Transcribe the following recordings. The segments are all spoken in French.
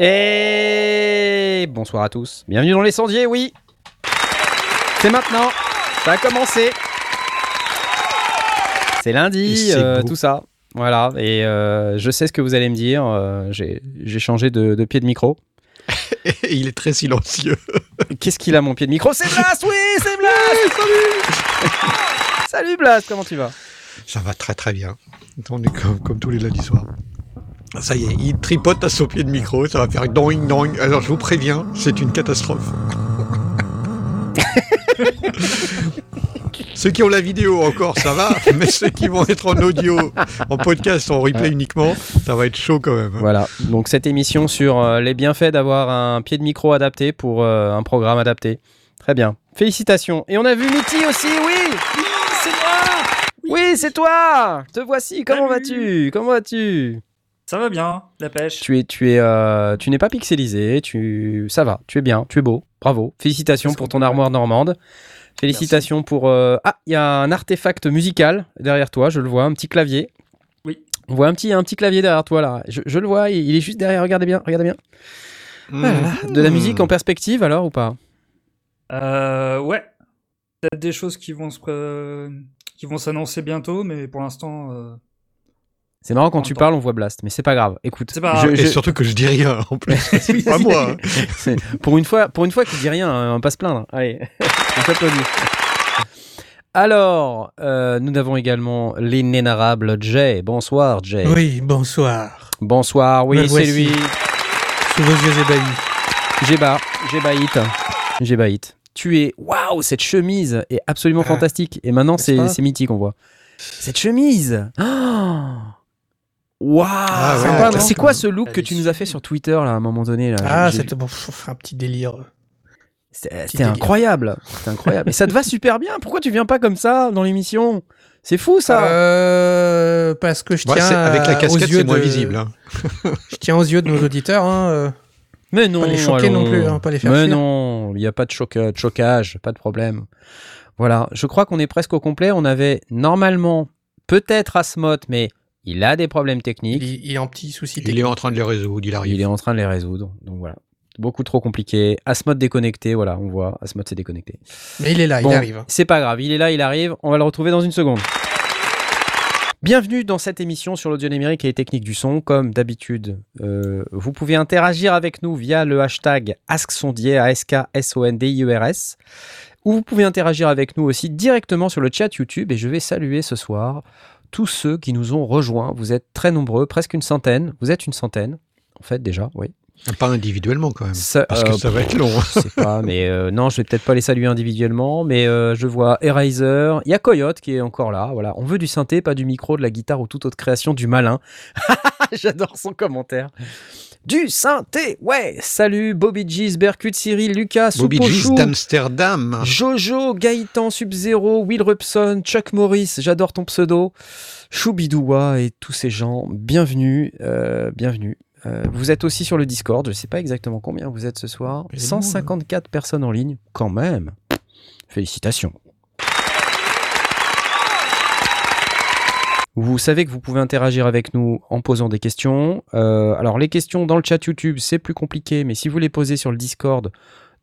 Et bonsoir à tous. Bienvenue dans les sondiers, oui. C'est maintenant. Ça a commencé. C'est lundi, euh, tout ça. Voilà. Et euh, je sais ce que vous allez me dire. Euh, j'ai changé de, pied de micro. Et il est très silencieux. Qu'est-ce qu'il a mon pied de micro? C'est Blast, oui, c'est Blast. salut. salut Blast, comment tu vas? Ça va très très bien. Comme, comme tous les lundis soirs. Ça y est, il tripote à son pied de micro, ça va faire doing doing. Alors je vous préviens, c'est une catastrophe. ceux qui ont la vidéo encore, ça va, mais ceux qui vont être en audio, en podcast, en replay uniquement, ça va être chaud quand même. Hein. Voilà, donc cette émission sur euh, les bienfaits d'avoir un pied de micro adapté pour euh, un programme adapté. Très bien, félicitations. Et on a vu Mitty aussi, oui. Oui, c'est moi Oui, c'est toi. Te voici, comment vas-tu? Comment vas-tu? Ça va bien, la pêche. Tu es, tu es, euh, tu n'es pas pixelisé. Tu, ça va. Tu es bien. Tu es beau. Bravo. Félicitations pour ton armoire normande. Félicitations pour. Euh, ah, il y a un artefact musical derrière toi. Je le vois, un petit clavier. Oui. On voit un petit, un petit clavier derrière toi là. Je, le vois. Il, est juste derrière. Regardez bien. Regardez bien. Mmh. De la musique en perspective alors ou pas? Euh, Ouais. Peut-être des choses qui vont se, qui vont s'annoncer bientôt, mais pour l'instant. C'est marrant quand tu parles, on voit Blast, mais c'est pas grave. Écoute, Et surtout que je dis rien en plus. c'est pas moi. Hein. pour une fois, pour une fois qu'il dit rien, on va pas se plaindre. Allez, on s'applaudit. Alors, euh, nous avons également l'inénarrable Jay. Bonsoir, Jay. Oui, bonsoir. Bonsoir, oui, c'est lui. Sous vos yeux ébahis. J'ébat, j'ébahite, j'ébahite. Tu es, waouh, cette chemise est absolument ah. fantastique. Et maintenant, c'est mythique, on voit. Cette chemise. Oh Waouh ah C'est quoi ce look que tu nous as fait sur Twitter là, à un moment donné là? Ah, c'était bon, un petit délire. C'était incroyable. C'était incroyable. Et ça te va super bien? Pourquoi tu viens pas comme ça dans l'émission? C'est fou ça. Euh, parce que je tiens avec la casquette, c'est moins visible. Hein. je tiens aux yeux de nos auditeurs. Hein, euh. Mais non. Pas les choquer non plus, hein, pas les faire Mais non, il n'y a pas de, de chocage, pas de problème. Voilà, je crois qu'on est presque au complet. On avait normalement peut-être Asmot, mais il a des problèmes techniques. Il, est en petit souci Il est en train de les résoudre, il arrive. Il est en train de les résoudre, donc voilà. Beaucoup trop compliqué. Asmod déconnecté, voilà, on voit. Asmod s'est déconnecté. Mais il est là, il arrive. C'est pas grave, il est là, il arrive. On va le retrouver dans une seconde. Bienvenue dans cette émission sur l'audio numérique et les techniques du son. Comme d'habitude, euh, vous pouvez interagir avec nous via le hashtag AskSondier, A-S-K-S-O-N-D-I-E-R-S. E ou vous pouvez interagir avec nous aussi directement sur le chat YouTube. Et je vais saluer ce soir tous ceux qui nous ont rejoints. Vous êtes très nombreux, presque une centaine. Vous êtes une centaine, en fait, déjà, oui. Pas individuellement quand même, parce que euh, ça va être long. Je sais pas, mais euh, non, je vais peut-être pas les saluer individuellement, mais euh, je vois Eraser, il y a Coyote qui est encore là. Voilà, on veut du synthé, pas du micro, de la guitare ou toute autre création du malin. J'adore son commentaire. Du synthé, ouais. Salut Bobby G's, Berkut, Cyril, Lucas, Bobby G's d'Amsterdam. Jojo, Gaëtan, Sub-Zero, Will Rupson, Chuck Morris, j'adore ton pseudo. Choubidoua et tous ces gens, bienvenue, euh, bienvenue. Euh, vous êtes aussi sur le Discord, je ne sais pas exactement combien vous êtes ce soir. 154 personnes en ligne, quand même. Félicitations. Vous savez que vous pouvez interagir avec nous en posant des questions. Euh, alors les questions dans le chat YouTube, c'est plus compliqué, mais si vous les posez sur le Discord,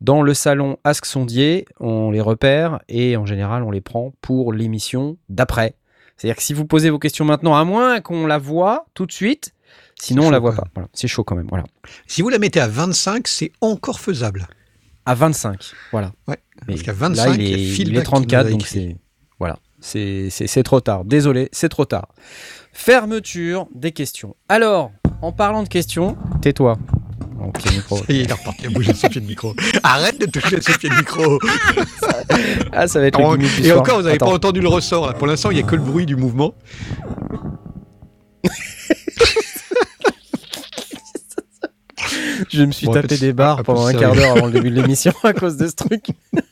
dans le salon Ask Sondier, on les repère et en général on les prend pour l'émission d'après. C'est-à-dire que si vous posez vos questions maintenant, à moins qu'on la voit tout de suite, sinon on la voit pas. C'est chaud quand même. Voilà. Si vous la mettez à 25, c'est encore faisable. À 25, voilà. Ouais, parce qu'à 25, il, est, il est 34, donc c'est voilà. C'est trop tard. Désolé, c'est trop tard. Fermeture des questions. Alors, en parlant de questions, tais-toi. il est reparti à bouger son pied de micro. Arrête de toucher son pied de micro. ah, ça va être le Et encore, vous n'avez pas entendu le ressort. Pour l'instant, il n'y a que le bruit du mouvement. Je me suis tapé des barres pendant un quart d'heure avant le début de l'émission à cause de ce truc.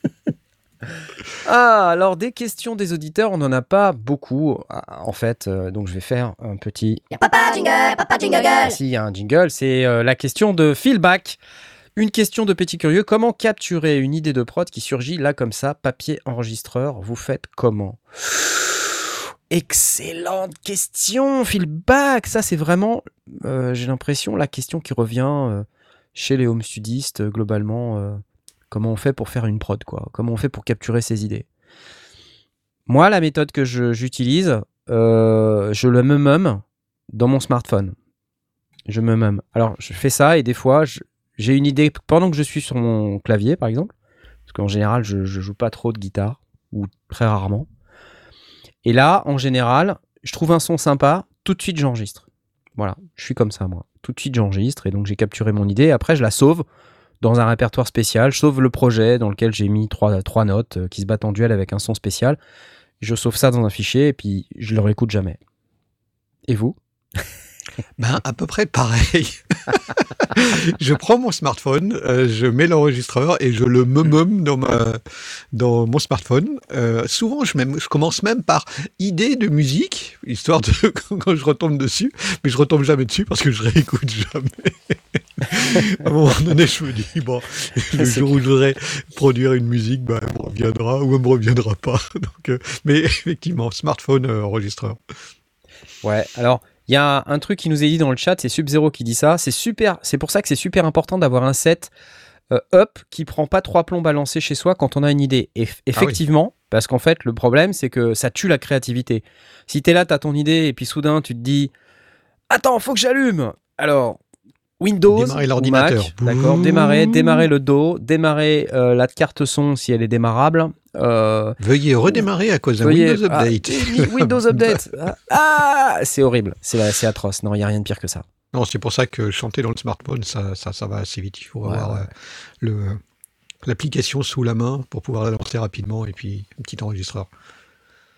Ah, alors des questions des auditeurs, on n'en a pas beaucoup ah, en fait, euh, donc je vais faire un petit. Papa jingle, papa jingle Ah, si, il y a un jingle, c'est euh, la question de feedback. Une question de petit curieux, comment capturer une idée de prod qui surgit là comme ça, papier enregistreur, vous faites comment? Excellente question, feedback, ça c'est vraiment, euh, j'ai l'impression, la question qui revient euh, chez les home studistes euh, globalement. Comment on fait pour faire une prod, quoi Comment on fait pour capturer ses idées Moi, la méthode que j'utilise, euh, je le me dans mon smartphone. Je me mum. Alors, je fais ça et des fois, j'ai une idée pendant que je suis sur mon clavier, par exemple, parce qu'en général, je, je joue pas trop de guitare ou très rarement. Et là, en général, je trouve un son sympa, tout de suite, j'enregistre. Voilà, je suis comme ça, moi. Tout de suite, j'enregistre et donc j'ai capturé mon idée. Après, je la sauve dans un répertoire spécial. Sauve le projet dans lequel j'ai mis trois, trois notes euh, qui se battent en duel avec un son spécial. Je sauve ça dans un fichier et puis je le réécoute jamais. Et vous? Ben, à peu près pareil. je prends mon smartphone, euh, je mets l'enregistreur et je le mum dans, ma, dans mon smartphone. Euh, souvent, je, même, je commence même par idée de musique, histoire de quand je retombe dessus, mais je retombe jamais dessus parce que je réécoute jamais. à un moment donné, je me dis, bon, le jour où je voudrais produire une musique, ben, elle me reviendra ou elle me reviendra pas. Donc, euh, mais effectivement, smartphone enregistreur. Ouais, alors il y a un truc qui nous est dit dans le chat, c'est Sub-Zero qui dit ça. C'est super, c'est pour ça que c'est super important d'avoir un set euh, up qui prend pas trois plombs balancés chez soi quand on a une idée. Et effectivement, parce qu'en fait, le problème, c'est que ça tue la créativité. Si t'es là, t'as ton idée, et puis soudain, tu te dis Attends, faut que j'allume Alors, Windows, Démarrer l'ordinateur. Mac, d'accord, démarrer, démarrer le dos, démarrer euh, la carte son si elle est démarrable. Euh, Veuillez redémarrer à cause d'un Veuillez- Windows ah, Update. Windows Update. Ah, Ah, c'est horrible. C'est c'est atroce. Non, il y a rien de pire que ça. Non, c'est pour ça que chanter dans le smartphone, ça, ça, ça va assez vite. Il faut Ouais, avoir ouais. euh, le- l'application sous la main pour pouvoir la lancer rapidement et puis un petit enregistreur.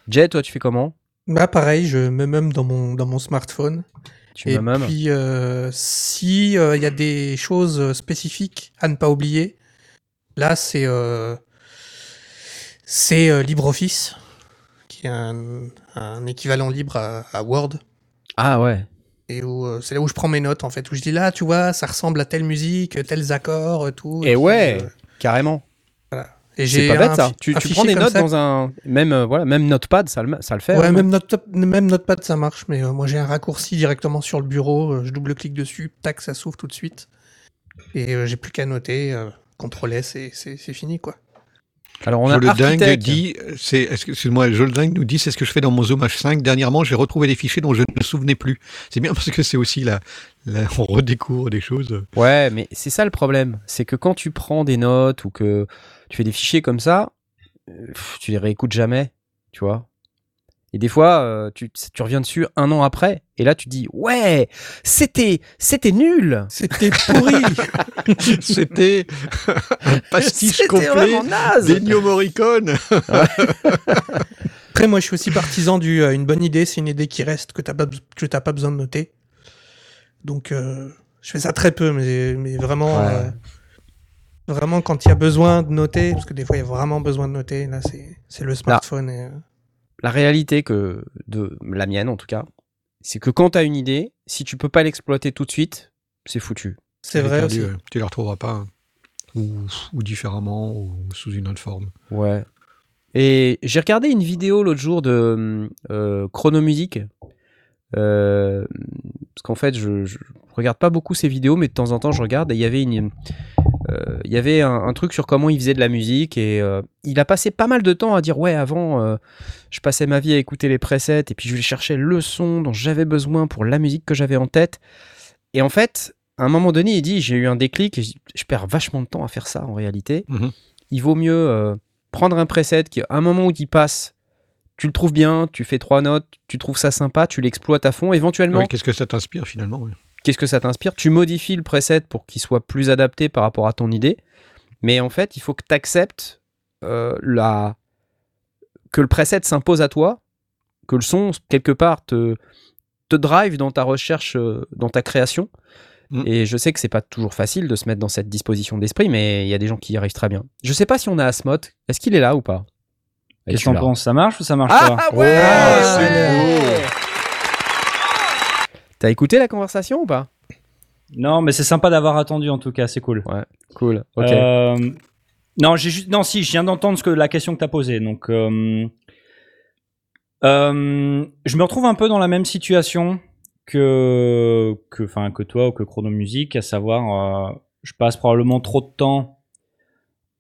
Jay, toi, tu fais comment? Bah pareil, je me mum dans mon, dans mon smartphone. Tu Et puis, euh, si euh, il y a des choses spécifiques à ne pas oublier, là, c'est euh, c'est euh, LibreOffice, qui est un, un équivalent libre à, à Word. Ah ouais. Et où c'est là où je prends mes notes, en fait, où je dis là, tu vois, ça ressemble à telle musique, tels accords, tout. Et puis, ouais, carrément. Et C'est j'ai pas bête un ça. Tu, prends des notes ça. dans un même euh, voilà même notepad, ça le ça le fait. Ouais, hein. même, Notepad, même Notepad, ça marche, mais euh, moi j'ai un raccourci directement sur le bureau, euh, je double-clique dessus, tac, ça s'ouvre tout de suite. Et euh, j'ai plus qu'à noter, euh, CTRL S, et c'est c'est fini, quoi. Alors on a le dingue dit, c'est, excuse-moi, je le dingue nous dit, c'est ce que je fais dans mon Zoom H5. Dernièrement, j'ai retrouvé des fichiers dont je ne me souvenais plus. C'est bien parce que c'est aussi la, la- on redécouvre des choses. Ouais, mais c'est ça le problème, c'est que quand tu prends des notes ou que tu fais des fichiers comme ça, euh, pff, tu les réécoutes jamais, tu vois. Et des fois, euh, tu, tu reviens dessus un an après, et là tu dis ouais, c'était c'était nul. C'était pourri C'était un pastiche C'était complet vraiment naze. d'Ennio Morricone. Après, moi je suis aussi partisan du euh, une bonne idée, c'est une idée qui reste, que t'as pas, que t'as pas besoin de noter. Donc, euh, je fais ça très peu, mais, mais vraiment, Ouais. Euh, vraiment quand il y a besoin de noter, parce que des fois il y a vraiment besoin de noter, là c'est c'est le smartphone. Et, euh, La réalité que de la mienne en tout cas, c'est que quand tu as une idée, si tu peux pas l'exploiter tout de suite, c'est foutu. c'est vrai aussi. ouais. Tu la retrouveras pas. hein. Ou, ou différemment, ou sous une autre forme. Ouais. Et j'ai regardé une vidéo l'autre jour de euh, Chronomusique. Euh, parce qu'en fait, je, je regarde pas beaucoup ces vidéos, mais de temps en temps, je regarde. Et il y avait, une, euh, il y avait un, un truc sur comment il faisait de la musique. Et euh, il a passé pas mal de temps à dire Ouais, avant, je passais ma vie à écouter les presets. Et puis, je cherchais le son dont j'avais besoin pour la musique que j'avais en tête. Et en fait, à un moment donné, il dit J'ai eu un déclic. Et je, je perds vachement de temps à faire ça en réalité. Mhm. Il vaut mieux. prendre un preset qui, à un moment où il passe, tu le trouves bien, tu fais trois notes, tu trouves ça sympa, tu l'exploites à fond. Éventuellement, Oui, Qu'est-ce que ça t'inspire finalement qu'est-ce que ça t'inspire? Tu modifies le preset pour qu'il soit plus adapté par rapport à ton idée. Mais en fait, il faut que tu acceptes la... que le preset s'impose à toi, que le son, quelque part, te, te drive dans ta recherche, euh, dans ta création. Mm. Et je sais que c'est pas toujours facile de se mettre dans cette disposition d'esprit, mais il y a des gens qui y arrivent très bien. Je sais pas si on a Asmod. Est-ce qu'il est là ou pas? Qu'est-ce tu que t'en penses Ça marche ou ça marche Ah pas ouais, Ah, c'est ouais. T'as écouté la conversation ou pas? Non, mais c'est sympa d'avoir attendu en tout cas, c'est cool. Cool. Ok. Euh, non, j'ai juste non si je viens d'entendre ce que la question que t'as posée. Donc, euh, euh, je me retrouve un peu dans la même situation que que enfin que toi ou que Chrono Music, à savoir, euh, je passe probablement trop de temps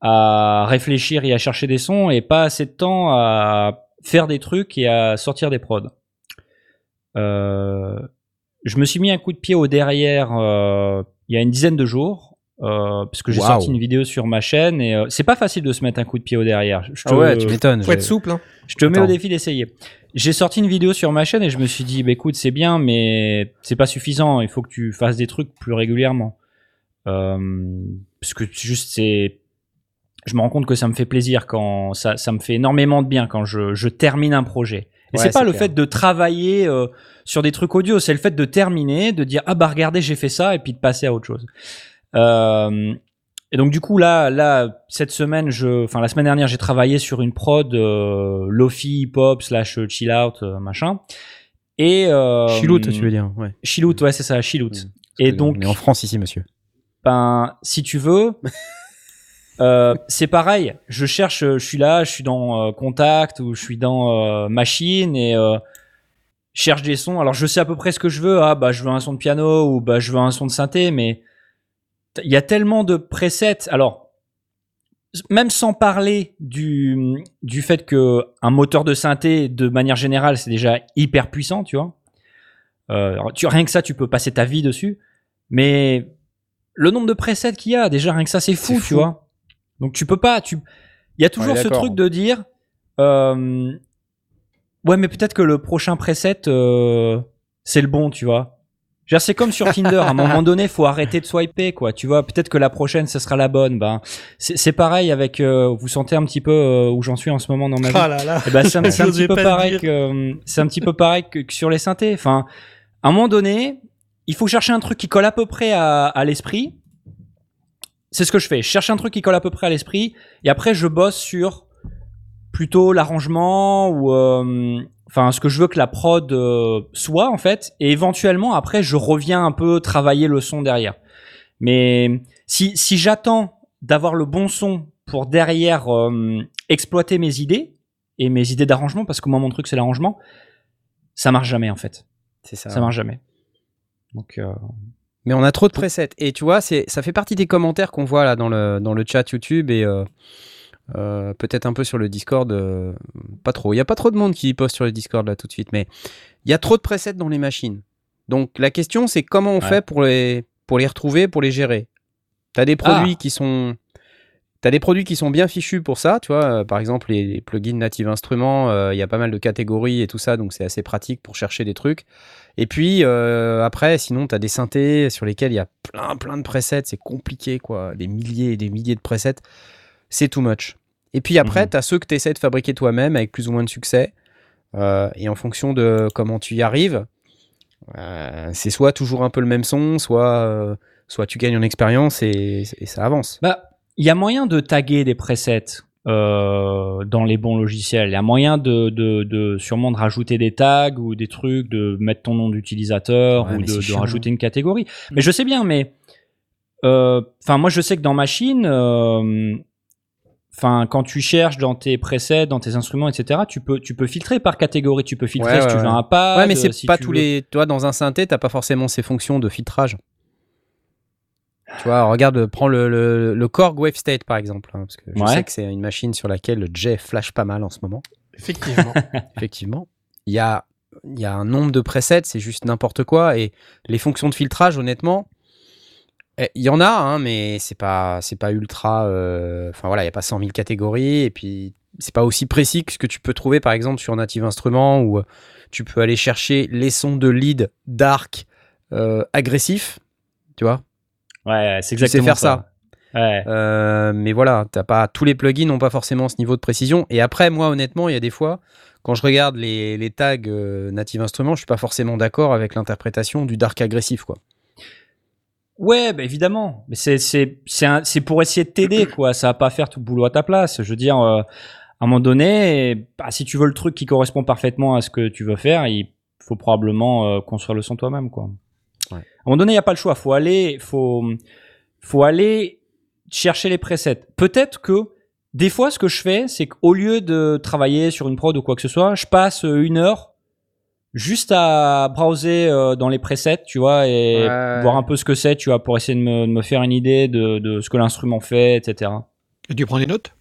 à réfléchir et à chercher des sons et pas assez de temps à faire des trucs et à sortir des prods. Euh, je me suis mis un coup de pied au derrière euh, il y a une dizaine de jours euh, parce que j'ai sorti une vidéo sur ma chaîne et euh, c'est pas facile de se mettre un coup de pied au derrière. Je te, Ah ouais, tu m'étonnes. Faut être souple. Hein. je te mets au défi d'essayer. J'ai sorti une vidéo sur ma chaîne et je me suis dit, bah, écoute, c'est bien, mais c'est pas suffisant. Il faut que tu fasses des trucs plus régulièrement. Euh, parce que juste, c'est. Je me rends compte que ça me fait plaisir quand ça, ça me fait énormément de bien quand je, je termine un projet. Et Ouais, c'est pas le clair. fait de travailler euh, sur des trucs audio, c'est le fait de terminer, de dire ah bah regardez j'ai fait ça et puis de passer à autre chose. Euh, et donc du coup là, là cette semaine, je, enfin la semaine dernière, j'ai travaillé sur une prod euh, lofi hip hop slash chill out euh, machin. Et euh, Chilout, tu veux dire Ouais. Chilout, ouais c'est ça, chilout. Mm. Et On donc est en France ici, monsieur. ben si tu veux euh, c'est pareil je cherche je suis là je suis dans euh, contact ou je suis dans euh, machine et euh, je cherche des sons. Alors je sais à peu près ce que je veux. Ah bah je veux un son de piano ou bah je veux un son de synthé mais il y a tellement de presets. Alors même sans parler du du fait que un moteur de synthé de manière générale c'est déjà hyper puissant tu vois. Euh, tu rien que ça tu peux passer ta vie dessus. Mais le nombre de presets qu'il y a, déjà rien que ça, c'est fou, tu vois. Donc tu peux pas, tu, il y a toujours Ouais, ce truc de dire, euh, ouais, mais peut-être que le prochain preset, euh, c'est le bon, tu vois. Je veux dire, C'est comme sur Tinder, à un moment donné, faut arrêter de swiper, quoi. Tu vois, peut-être que la prochaine, ce sera la bonne. Ben, c'est c'est pareil avec. euh, vous sentez un petit peu euh, où j'en suis en ce moment dans ma vie. Ah là là. Eh ben, c'est un, un petit peu pareil que c'est un petit peu pareil que, que sur les synthés. Enfin, à un moment donné, il faut chercher un truc qui colle à peu près à, à l'esprit. C'est ce que je fais. Je cherche un truc qui colle à peu près à l'esprit et après je bosse sur plutôt l'arrangement ou euh, enfin ce que je veux que la prod euh, soit en fait et éventuellement après je reviens un peu travailler le son derrière. Mais si si j'attends d'avoir le bon son pour derrière euh, exploiter mes idées et mes idées d'arrangement parce que moi mon truc c'est l'arrangement, ça marche jamais en fait. C'est ça. Ça marche jamais. Donc Mais on a trop de presets. Et tu vois, ça fait partie des commentaires qu'on voit là dans le, dans le chat YouTube et euh, euh, peut-être un peu sur le Discord. euh, pas trop. Il n'y a pas trop de monde qui poste sur le Discord là tout de suite. Mais il y a trop de presets dans les machines. Donc la question, c'est comment on Ouais. fait pour les, pour les retrouver, pour les gérer? Tu as des produits Ah. qui sont. T'as des produits qui sont bien fichus pour ça, tu vois. euh, par exemple, les, les plugins Native Instruments, euh, il y a pas mal de catégories et tout ça, donc c'est assez pratique pour chercher des trucs. Et puis euh, après, sinon, tu as des synthés sur lesquels il y a plein, plein de presets. C'est compliqué, quoi. Des milliers et des milliers de presets. C'est too much. Et puis après, Mhm. tu as ceux que tu essaies de fabriquer toi-même avec plus ou moins de succès. Euh, et en fonction de comment tu y arrives, euh, c'est soit toujours un peu le même son, soit, soit tu gagnes en expérience et, et ça avance. Bah, il y a moyen de taguer des presets euh, dans les bons logiciels. Il y a moyen de, de, de sûrement de rajouter des tags ou des trucs, de mettre ton nom d'utilisateur Ouais, ou de, rajouter une catégorie. Mais je sais bien, mais euh, enfin moi je sais que dans Machine, euh, enfin quand tu cherches dans tes presets, dans tes instruments, etc., tu peux tu peux filtrer par catégorie. Tu peux filtrer Ouais, si ouais, tu veux un pad. ouais, mais c'est si pas tous veux- les. Toi, dans un synthé, t'as pas forcément ces fonctions de filtrage. Tu vois, regarde, prends le, le, le Korg Wave State par exemple, hein, parce que je Ouais. sais que c'est une machine sur laquelle le J flash pas mal en ce moment. Effectivement. Effectivement, il y a, il y a un nombre de presets, c'est juste n'importe quoi, et les fonctions de filtrage, honnêtement, eh, il y en a, hein, mais c'est pas, c'est pas ultra. euh, Enfin voilà, il y a pas 100 000 catégories, et puis c'est pas aussi précis que ce que tu peux trouver par exemple sur Native Instruments où euh, tu peux aller chercher les sons de lead dark euh, agressifs, tu vois. Ouais, c'est Tu sais exactement faire ça. Ouais. Euh, mais voilà, t'as pas tous les plugins n'ont pas forcément ce niveau de précision. Et après, moi, honnêtement, il y a des fois, quand je regarde les, les tags euh, Native Instruments, je suis pas forcément d'accord avec l'interprétation du dark agressif, quoi. Ouais, bah évidemment. Mais c'est c'est c'est pour essayer de t'aider quoi. Ça va pas faire tout le boulot à ta place. Je veux dire, euh, à un moment donné, bah, si tu veux le truc qui correspond parfaitement à ce que tu veux faire, il faut probablement euh, construire le son toi-même, quoi. Un moment donné, il n'y a pas le choix. Faut aller, faut, faut aller chercher les presets. Peut-être que des fois, ce que je fais, c'est qu'au lieu de travailler sur une prod ou quoi que ce soit, je passe euh, une heure juste à browser euh, dans les presets, tu vois, et Ouais. voir un peu ce que c'est, tu vois, pour essayer de me, de me faire une idée de, de ce que l'instrument fait, etc. Et tu prends des notes?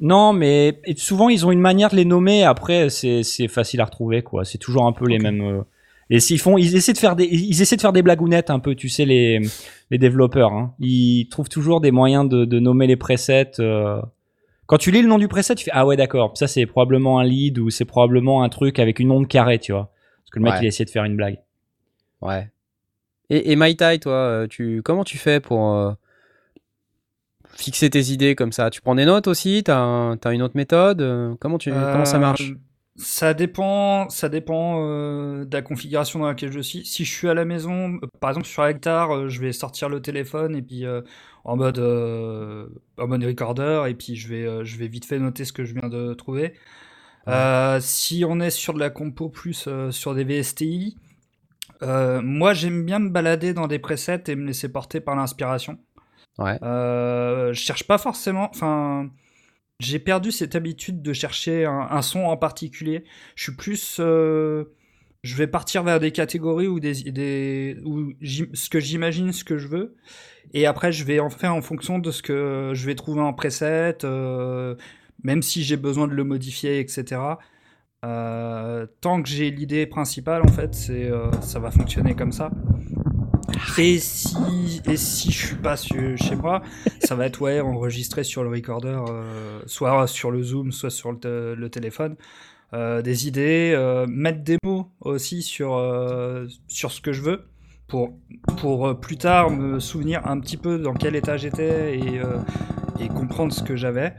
Non, mais et souvent ils ont une manière de les nommer. Après, c'est c'est facile à retrouver, quoi. C'est toujours un peu les mêmes. Et s'ils font, ils essaient de faire des, ils essaient de faire des blagounettes un peu, tu sais les les développeurs. Hein. Ils trouvent toujours des moyens de, de nommer les presets. euh. Quand tu lis le nom du preset, tu fais ah ouais d'accord. Ça c'est probablement un lead ou c'est probablement un truc avec une onde carrée, tu vois. Parce que le mec Ouais. il a essayé de faire une blague. Ouais. Et, et Mai Tai, toi, euh, tu, comment tu fais pour euh, fixer tes idées comme ça? Tu prends des notes aussi? T'as un- t'as une autre méthode? Euh, comment, tu, comment ça Euh, marche? Ça dépend, ça dépend euh, de la configuration dans laquelle je suis. Si je suis à la maison, euh, par exemple sur la guitare, euh, je vais sortir le téléphone et puis euh, en mode en mode recorder et puis je vais je vais vite fait noter ce que je viens de trouver. Si on est sur de la compo plus sur des VSTI, moi j'aime bien me balader dans des presets et me laisser porter par l'inspiration. Ouais. Je cherche pas forcément. Enfin, j'ai perdu cette habitude de chercher un, son en particulier. Je suis plus. euh, je vais partir vers des catégories ou des, des ce que j'imagine, ce que je veux, et après je vais en faire en fonction de ce que je vais trouver en preset, euh, même si j'ai besoin de le modifier, etc. Euh, tant que j'ai l'idée principale, en fait, c'est ça va fonctionner comme ça. Et si, et si je suis pas su- chez moi, ça va être ouais, enregistré sur le recorder, euh, soit sur le Zoom, soit sur le, téléphone. Euh, des idées, euh, mettre des mots aussi sur, sur ce que je veux pour, pour plus tard me souvenir un petit peu dans quel état j'étais et, et comprendre ce que j'avais.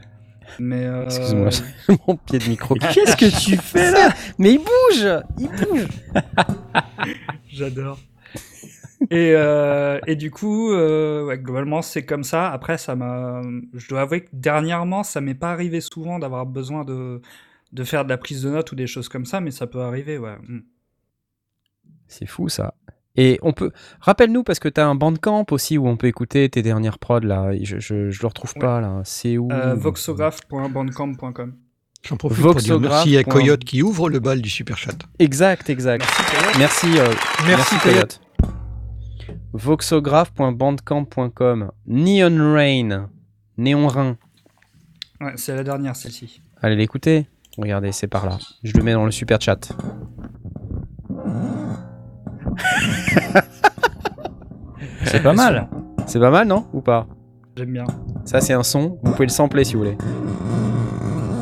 Mais euh, Excuse-moi, mon pied de micro. Qu'est-ce que tu fais là? Mais il bouge Il bouge J'adore. Et, euh, et du coup, euh, ouais, globalement, c'est comme ça. Après, ça m'a. Je dois avouer que dernièrement, ça m'est pas arrivé souvent d'avoir besoin de, de faire de la prise de notes ou des choses comme ça, mais ça peut arriver, ouais. Mm. C'est fou ça. Et on peut. Rappelle-nous, parce que t'as un bandcamp aussi où on peut écouter tes dernières prods là. Je, je, je le retrouve Ouais. pas là. C'est où? Euh, voxograph.bandcamp.com. J'en profite pour dire Voxograph merci à Coyote qui ouvre le bal du super chat. Exact, exact. Merci, euh, merci Coyote. Voxograph.bandcamp.com Neon Rain. Néon Rain. Ouais, c'est la dernière, celle-ci. Allez l'écouter. Regardez, c'est par là. Je le mets dans le super chat. C'est pas mal. C'est pas mal, non? Ou pas? J'aime bien. Ça, c'est un son. Vous pouvez le sampler si vous voulez.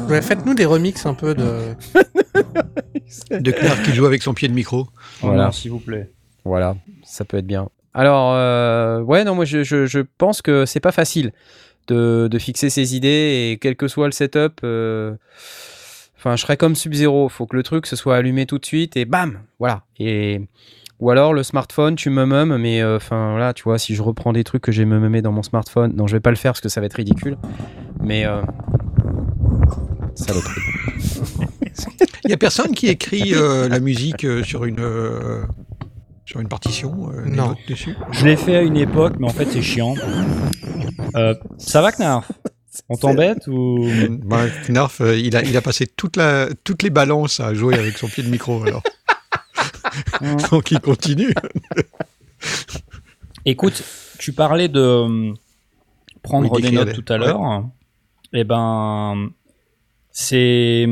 Ouais, Faites-nous des remixes un peu de. De Claire qui joue avec son pied de micro. Voilà. S'il vous plaît. Voilà, ça peut être bien. Alors, euh, ouais, non, moi je, je, pense que c'est pas facile de, fixer ses idées et quel que soit le setup, euh, enfin, je serais comme Sub-Zero. Faut que le truc se soit allumé tout de suite et bam, voilà. Et ou alors le smartphone, tu me meumes, mais euh, enfin voilà, tu vois, si je reprends des trucs que j'ai meumé dans mon smartphone, non, je vais pas le faire parce que ça va être ridicule. Mais euh, saloperie. Il y a personne qui écrit la musique sur une sur une partition euh, des Non. notes dessus. Je l'ai fait à une époque, mais en fait c'est chiant. Euh, ça va Knarf? On t'embête ou Bah, Knarf, euh, il a il a passé toute la toutes les balances à jouer avec son pied de micro alors. Donc il continue. Écoute, tu parlais de euh, prendre Oui, des d'écrire notes des- tout à l'heure. Eh ben, c'est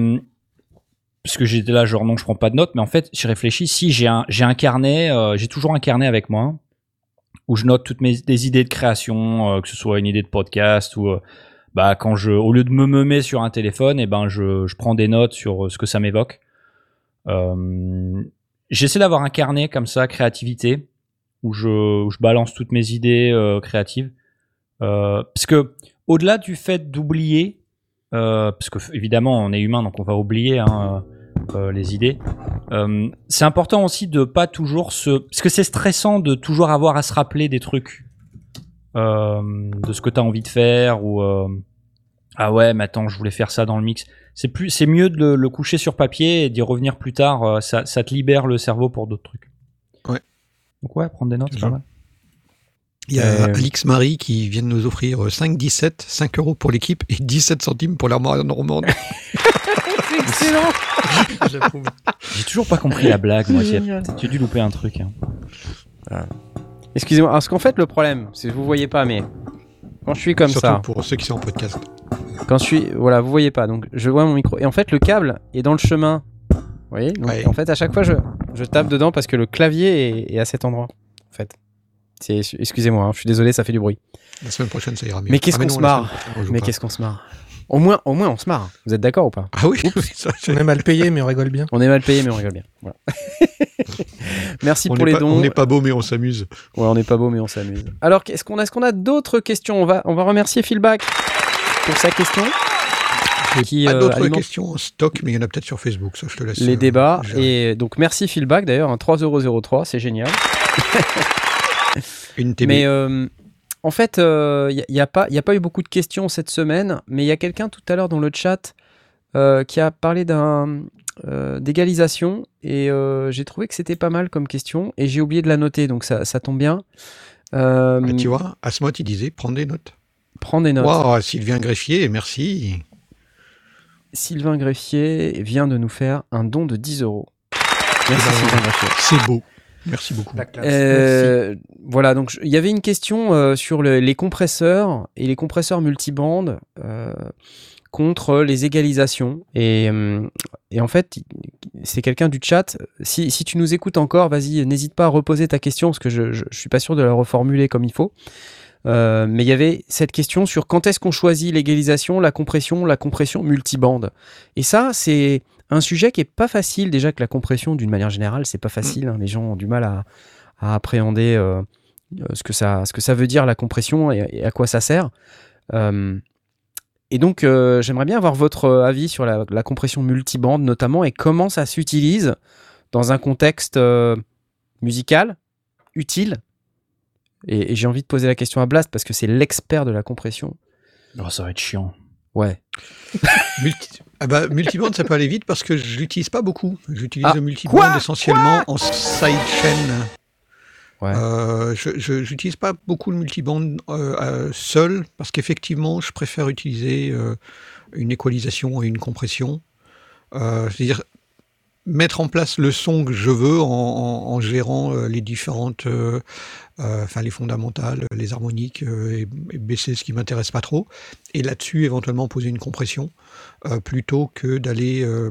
parce que j'étais là genre non, je prends pas de notes, mais en fait, j'ai réfléchi. Si j'ai un j'ai un carnet, euh, j'ai toujours un carnet avec moi où je note toutes mes des idées de création, euh, que ce soit une idée de podcast ou euh, bah quand je au lieu de me meumer sur un téléphone, eh ben je je prends des notes sur ce que ça m'évoque. J'essaie d'avoir un carnet comme ça, créativité, où je, où je balance toutes mes idées créatives. Parce que au-delà du fait d'oublier, parce que évidemment on est humain donc on va oublier hein, euh, euh, les idées. euh, c'est important aussi de pas toujours se, parce que c'est stressant de toujours avoir à se rappeler des trucs, euh, de ce que tu as envie de faire ou. euh, Ah ouais, mais attends, je voulais faire ça dans le mix. C'est plus, c'est mieux de le, le coucher sur papier et d'y revenir plus tard. euh, Ça, ça te libère le cerveau pour d'autres trucs. Ouais. Donc ouais, prendre des notes, c'est pas mal. Il y a Euh, Alix Marie qui vient de nous offrir 5,17, 5 euros pour l'équipe et 17 centimes pour l'armoire normande. Excellent J'approuve. J'ai toujours pas compris la blague. Moi, j'ai dû louper un truc. hein. Excusez-moi, parce qu'en fait, le problème, c'est que vous voyez pas, mais quand je suis comme Surtout ça, pour ceux qui sont en podcast. quand je suis. Voilà, vous voyez pas, donc je vois mon micro. Et en fait, le câble est dans le chemin. Vous voyez Donc, Ouais. en fait, à chaque fois, je, je tape dedans parce que le clavier est, est à cet endroit. Excusez-moi, hein, je suis désolé, ça fait du bruit. La semaine prochaine, ça ira mieux. Mais qu'est-ce Ah, qu'on se marre Mais pas. qu'est-ce qu'on se marre au moins, au moins, on se marre. Vous êtes d'accord ou pas Ah oui, ça, On est mal payé, mais on rigole bien. On est mal payé, mais on rigole bien. Voilà. Merci on pour les pas, dons. on n'est pas beau, mais on s'amuse. Ouais, on n'est pas beau, mais on s'amuse. Alors, est-ce qu'on a, est-ce qu'on a d'autres questions? On va, on va remercier Philback pour sa question, J'ai Qui, pas euh, d'autres alimente- questions en stock, mais il y en a peut-être sur Facebook, ça je te laisse. les euh, débats. gérer. Et donc, merci Philback d'ailleurs, un 3,03€, c'est génial. Une TB. Mais euh, en fait, il n'y a, pas- y a pas eu beaucoup de questions cette semaine, mais il y a quelqu'un tout à l'heure dans le chat euh, qui a parlé d'un euh, d'égalisation et euh, j'ai trouvé que c'était pas mal comme question et j'ai oublié de la noter, donc ça, ça tombe bien. Euh, Ah, tu vois, Asmod, il disait, prends des notes. prends des notes. Waouh, Sylvain Greffier, merci. Sylvain Greffier vient de nous faire un don de 10 euros. Merci Eh ben, Sylvain Greffier. C'est beau. Merci beaucoup. Euh, voilà, donc il y avait une question euh, sur le- les compresseurs et les compresseurs multibandes euh, contre les égalisations. Et, euh, et en fait, c'est quelqu'un du chat. Si, si tu nous écoutes encore, vas-y, n'hésite pas à reposer ta question parce que je, je suis pas sûr de la reformuler comme il faut. Euh, mais il y avait cette question sur quand est-ce qu'on choisit l'égalisation, la compression, la compression multibande. Et ça, c'est un sujet qui est pas facile. Déjà que la compression, d'une manière générale, c'est pas facile. hein. Les gens ont du mal à, à appréhender euh, euh, ce, que ça, ce que ça veut dire la compression et, et à quoi ça sert. Euh, et donc, euh, j'aimerais bien avoir votre avis sur la, la compression multibande notamment et comment ça s'utilise dans un contexte euh, musical, utile. Et, et j'ai envie de poser la question à Blast parce que c'est l'expert de la compression. Oh, ça va être chiant. Ouais. Multi- ah bah, multiband, ça peut aller vite parce que je l'utilise pas beaucoup. J'utilise Ah, le multiband quoi? essentiellement en sidechain. Ouais. Euh, je n'utilise pas beaucoup le multiband euh, euh, seul parce qu'effectivement, je préfère utiliser euh, une équalisation et une compression. Euh, C'est-à-dire mettre en place le son que je veux en, en- en gérant euh, les différentes, euh, euh, enfin les fondamentales, les harmoniques euh, et, et baisser ce qui m'intéresse pas trop. Et là-dessus, éventuellement poser une compression euh, plutôt que d'aller euh,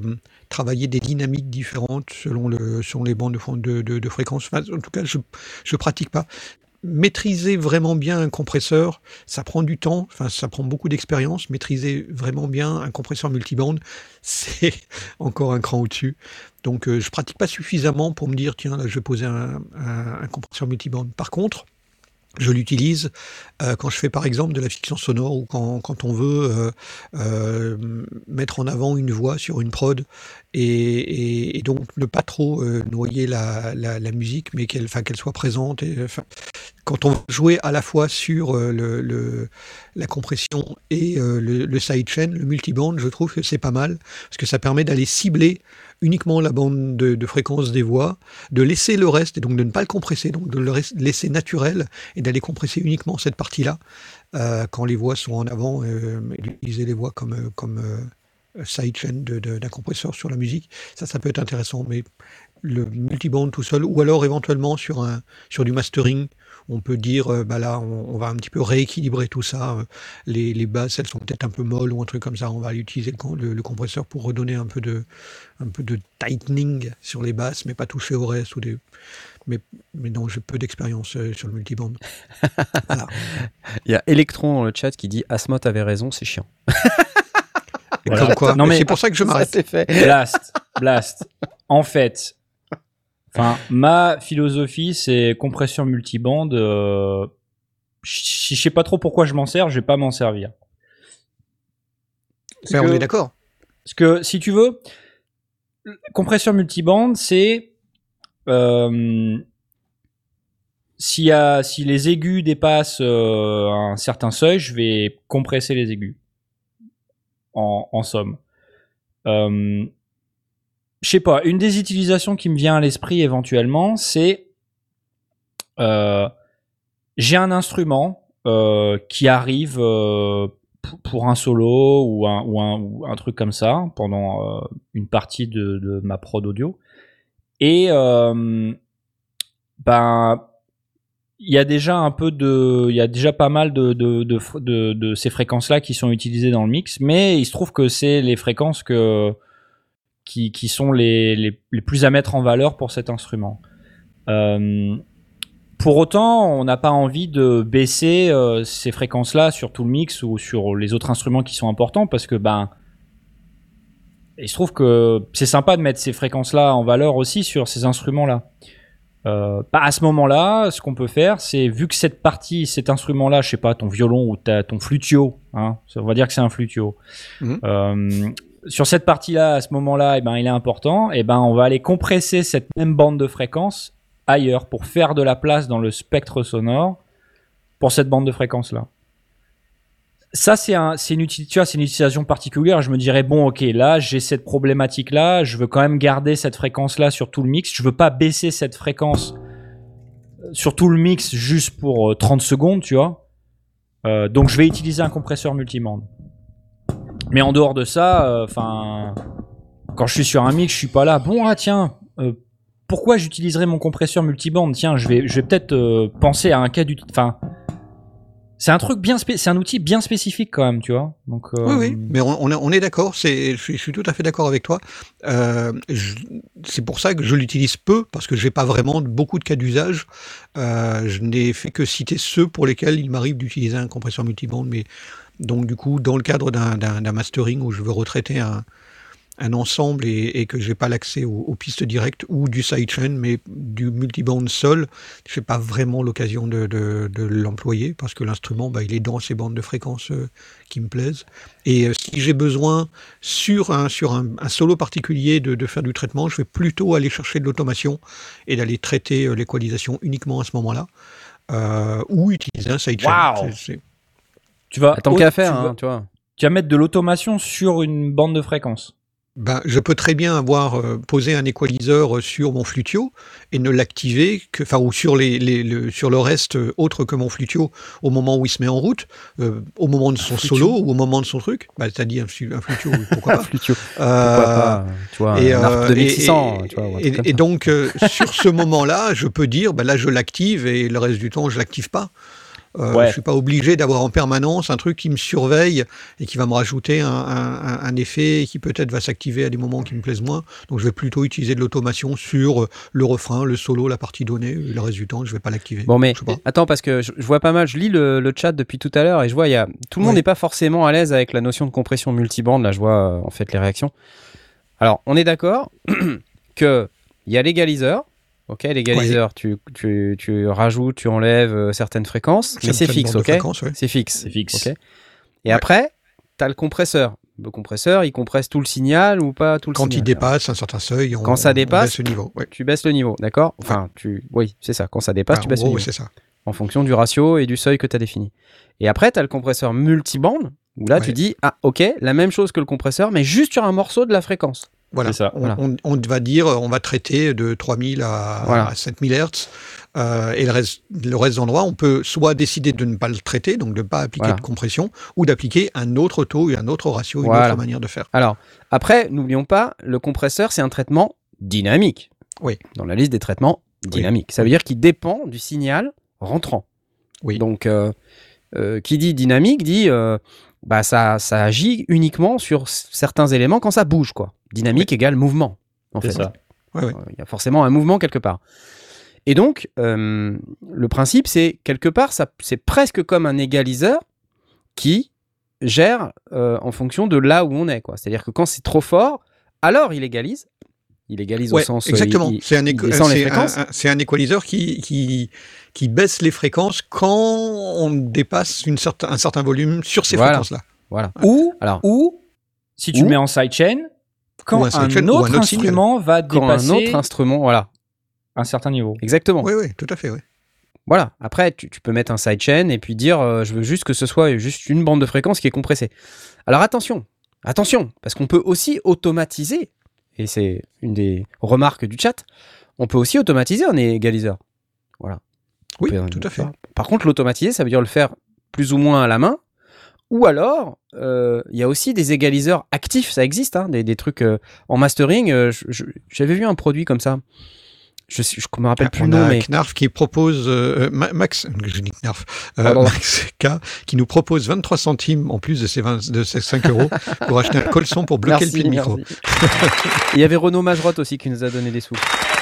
travailler des dynamiques différentes selon, le, selon les bandes de, de, de, de fréquence. Enfin, en tout cas, je ne pratique pas. Maîtriser vraiment bien un compresseur, ça prend du temps, enfin ça prend beaucoup d'expérience. Maîtriser vraiment bien un compresseur multibande, c'est encore un cran au-dessus. Donc euh, je pratique pas suffisamment pour me dire tiens là je vais poser un, un- un compresseur multibande. Par contre, je l'utilise euh, quand je fais par exemple de la fiction sonore ou quand, quand on veut euh, euh, mettre en avant une voix sur une prod et, et- donc ne pas trop noyer la, la- musique mais qu'elle soit présente. Et, quand on veut jouer à la fois sur le, la compression et le, le sidechain, le multiband, je trouve que c'est pas mal parce que ça permet d'aller cibler uniquement la bande de, fréquence des voix, de laisser le reste et donc de ne pas le compresser, donc de le laisser naturel et d'aller compresser uniquement cette partie-là euh, quand les voix sont en avant euh, et d'utiliser les voix comme, euh, comme euh, sidechain de- de- d'un compresseur sur la musique. Ça, ça peut être intéressant, mais le multiband tout seul, ou alors éventuellement sur, un, sur du mastering, on peut dire, euh, bah là, on, on va un petit peu rééquilibrer tout ça. euh, Les, les basses, elles sont peut-être un peu molles ou un truc comme ça. On va utiliser le, com- le- le compresseur pour redonner un peu de, un peu de tightening sur les basses, mais pas toucher au reste. Ou des... mais, mais non, j'ai peu d'expérience euh, sur le multiband. voilà. Il y a Electron dans le chat qui dit Asmot avait raison, c'est chiant. Et Voilà. comme quoi, Non, mais- c'est pour ça que je m'arrête. Blast, blast. En fait, enfin, ma philosophie, c'est compression multibande. Euh, si je sais pas trop pourquoi je m'en sers, je vais pas m'en servir. Mais on que- est d'accord. Parce que si tu veux, compression multibande, c'est euh, s'il y a- si les aigus dépassent euh, un certain seuil, je vais compresser les aigus. en, en somme. Euh, je sais pas, une des utilisations qui me vient à l'esprit éventuellement, c'est euh, j'ai un instrument euh, qui arrive euh, pour un solo ou un, ou un, ou un truc comme ça pendant euh, une partie de, de ma prod audio. Et euh, ben il y a déjà un peu de, il y a déjà pas mal de de, de, de, de ces fréquences-là qui sont utilisées dans le mix, mais il se trouve que c'est les fréquences que qui, qui sont les, les, les plus à mettre en valeur pour cet instrument. Euh, pour autant, on n'a pas envie de baisser euh, ces fréquences-là sur tout le mix ou sur les autres instruments qui sont importants parce que ben il se trouve que c'est sympa de mettre ces fréquences-là en valeur aussi sur ces instruments-là. Euh, bah, à ce moment-là, ce qu'on peut faire, c'est vu que cette partie, cet instrument-là, je sais pas, ton violon ou ta, ton flutio, hein, on va dire que c'est un flutio. Mhm. Euh, sur cette partie-là, à ce moment-là, eh ben, il est important. Et ben, on va aller compresser cette même bande de fréquences ailleurs pour faire de la place dans le spectre sonore pour cette bande de fréquences-là. Ça, c'est un, une, une utilisation particulière. Je me dirais, bon, ok, là, j'ai cette problématique-là. Je veux quand même garder cette fréquence-là sur tout le mix. Je veux pas baisser cette fréquence euh, sur tout le mix juste pour euh, 30 secondes, tu vois. Euh, donc, je vais utiliser un compresseur multibande. Mais en dehors de ça, euh, enfin, quand je suis sur un mix, je suis pas là. Bon, ah tiens, euh, pourquoi j'utiliserais mon compresseur multibande Tiens, je vais, je vais peut-être euh, penser à un cas d'utilité. Enfin, c'est un truc bien, c'est un outil bien spécifique quand même, tu vois. Oui, oui, mais on, on est, d'accord, c'est, je, suis, tout à fait d'accord avec toi. C'est pour ça que je l'utilise peu, parce que j'ai pas vraiment beaucoup de cas d'usage. Je n'ai fait que citer ceux pour lesquels il m'arrive d'utiliser un compresseur multibande, mais donc du coup, dans le cadre d'un, mastering où je veux retraiter un, un ensemble et, et que j'ai pas l'accès aux, aux pistes directes ou du sidechain, mais du multiband seul, je n'ai pas vraiment l'occasion de, de, de l'employer parce que l'instrument, bah, il est dans ces bandes de fréquences euh, qui me plaisent. Et euh, si j'ai besoin sur un, sur un, un solo particulier de, de faire du traitement, je vais plutôt aller chercher de l'automation et d'aller traiter euh, l'équalisation uniquement à ce moment-là. Euh, ou utiliser un sidechain. Tu vas, Tant qu'à tu faire, vas- hein, tu vois. tu vas mettre de l'automation sur une bande de fréquences. Ben, je peux très bien avoir euh, posé un équaliseur euh, sur mon flutio et ne l'activer que, enfin, ou sur les, les- le, sur le reste euh, autre que mon flutio au moment où il se met en route, euh, au moment de son solo ou au moment de son truc. Bah, t'as dit un, flu- un flutio, pourquoi pas. Flutio. Pourquoi pas, tu vois, et, un euh, ARP 2600, et- tu vois, un et- et donc, euh, sur ce moment-là, je peux dire, ben là, je l'active et le reste du temps, je l'active pas. Euh, Ouais. Je suis pas obligé d'avoir en permanence un truc qui me surveille et qui va me rajouter un, un- un- un effet qui peut-être va s'activer à des moments qui me plaisent moins. Donc, je vais plutôt utiliser de l'automation sur euh, le refrain, le solo, la partie donnée. Le temps, je vais pas l'activer. Bon, mais attends, parce que je, je vois pas mal, je lis le, le chat depuis tout à l'heure et je vois, il y a, tout le monde n'est pas forcément à l'aise avec la notion de compression multibande. Là, je vois euh, en fait les réactions. Alors, on est d'accord que il y a l'égaliseur. Ok, l'égaliseur, tu, tu, tu rajoutes, tu enlèves euh, certaines fréquences, mais c'est fixe, ok ouais. C'est fixe. C'est fixe. Et après, tu as le compresseur. Le compresseur, il compresse tout le signal ou pas tout le Quand signal il dépasse un certain seuil, on, Quand ça on dépasse, baisse le niveau. Ouais. Tu baisses le niveau, d'accord Enfin, tu, oui, c'est ça. Quand ça dépasse, Ah, tu baisses gros, le niveau c'est ça. en fonction du ratio et du seuil que tu as défini. Et après, tu as le compresseur multibande, où là, tu dis, ah, ok, la même chose que le compresseur, mais juste sur un morceau de la fréquence. Voilà. Ça, On, voilà. on- on va dire, on va traiter de 3000 à, Voilà. à 7000 Hertz. euh, et le reste, le reste on peut soit décider de ne pas le traiter, donc de ne pas appliquer Voilà. de compression, ou d'appliquer un autre taux et un autre ratio, une Voilà. autre manière de faire. Alors, après, n'oublions pas, le compresseur, c'est un traitement dynamique. Oui. Dans la liste des traitements dynamiques. Ça veut dire qu'il dépend du signal rentrant. Oui. Donc, euh, euh, qui dit dynamique dit, euh, bah, ça, ça agit uniquement sur certains éléments quand ça bouge, quoi. Dynamique égale mouvement, en fait. ça. Ouais, ouais. Euh, Il y a forcément un mouvement quelque part. Et donc, euh, le principe, c'est quelque part, ça, c'est presque comme un égaliseur qui gère euh, en fonction de là où on est. quoi. C'est-à-dire que quand c'est trop fort, alors il égalise. Il égalise Ouais, au sens. euh, exactement. C'est un, un- un- équaliseur qui, qui, qui baisse les fréquences quand on dépasse une certain, un certain volume sur ces Voilà. fréquences-là. Voilà. Ou, Alors, ou si tu Ou- le mets en sidechain, quand un sidechain, autre autre signal. instrument va quand dépasser un autre instrument, voilà, un certain niveau. exactement. Oui, oui, tout à fait. Oui. Voilà. Après, tu, tu peux mettre un sidechain et puis dire, euh, je veux juste que ce soit juste une bande de fréquence qui est compressée. Alors attention, Attention, parce qu'on peut aussi automatiser, et c'est une des remarques du chat, on peut aussi automatiser un égaliseur. Voilà. Oui, peut- tout à fait. Par contre, l'automatiser, ça veut dire le faire plus ou moins à la main. Ou alors, euh, il y a aussi des égaliseurs actifs, ça existe, hein, des, des trucs euh, en mastering. euh, J'avais vu un produit comme ça. Je ne me rappelle plus On le nom, a mais Knarf qui propose, euh, Ma- Max, je dis Knarf, euh, Pardon. Max K, qui nous propose 23 centimes en plus de ses, 20 de ses 5 euros pour acheter un colson pour bloquer le pied de micro. merci. Il y avait Renaud Majerotte aussi qui nous a donné des sous.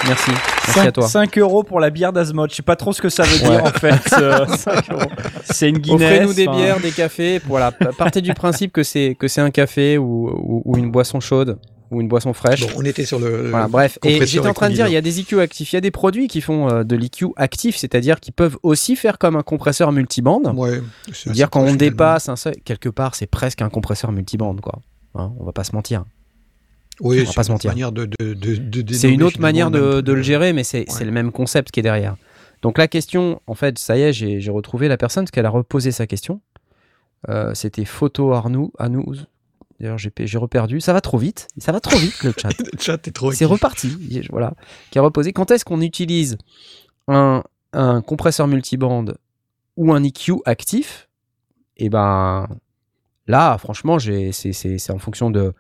Merci, merci à toi. 5 euros pour la bière d'Azmod. Je sais pas trop ce que ça veut Ouais. dire en fait. euh, 5 euros. C'est une Guinness. Offrez-nous des bières, des cafés. Voilà, partez du principe que c'est que c'est un café ou, ou- ou une boisson chaude ou une boisson fraîche. Bon, on était sur le. Voilà, bref. Et j'étais en train de dire, il y a des EQ actifs, il y a des produits qui font euh, de l'EQ actif, c'est-à-dire qui peuvent aussi faire comme un compresseur multibande. Ouais, c'est dire assez quand on dépasse un seuil, quelque part, c'est presque un compresseur multibande, quoi. Hein, on va pas se mentir. Oui, on va c'est pas se une mentir. manière de, de, de, C'est une autre manière de, le gérer, mais c'est Ouais. le même concept qui est derrière. Donc la question, en fait, ça y est, j'ai j'ai retrouvé la personne parce qu'elle a reposé sa question. Euh, C'était Photo Arnoux. Arnoux. D'ailleurs, j'ai reperdu. Ça va trop vite. Ça va trop vite le chat. Le chat est trop C'est reparti. Voilà. Qui a reposé. Quand est-ce qu'on utilise un, un compresseur multibande ou un EQ actif? Et ben là, franchement, j'ai- c'est en fonction de,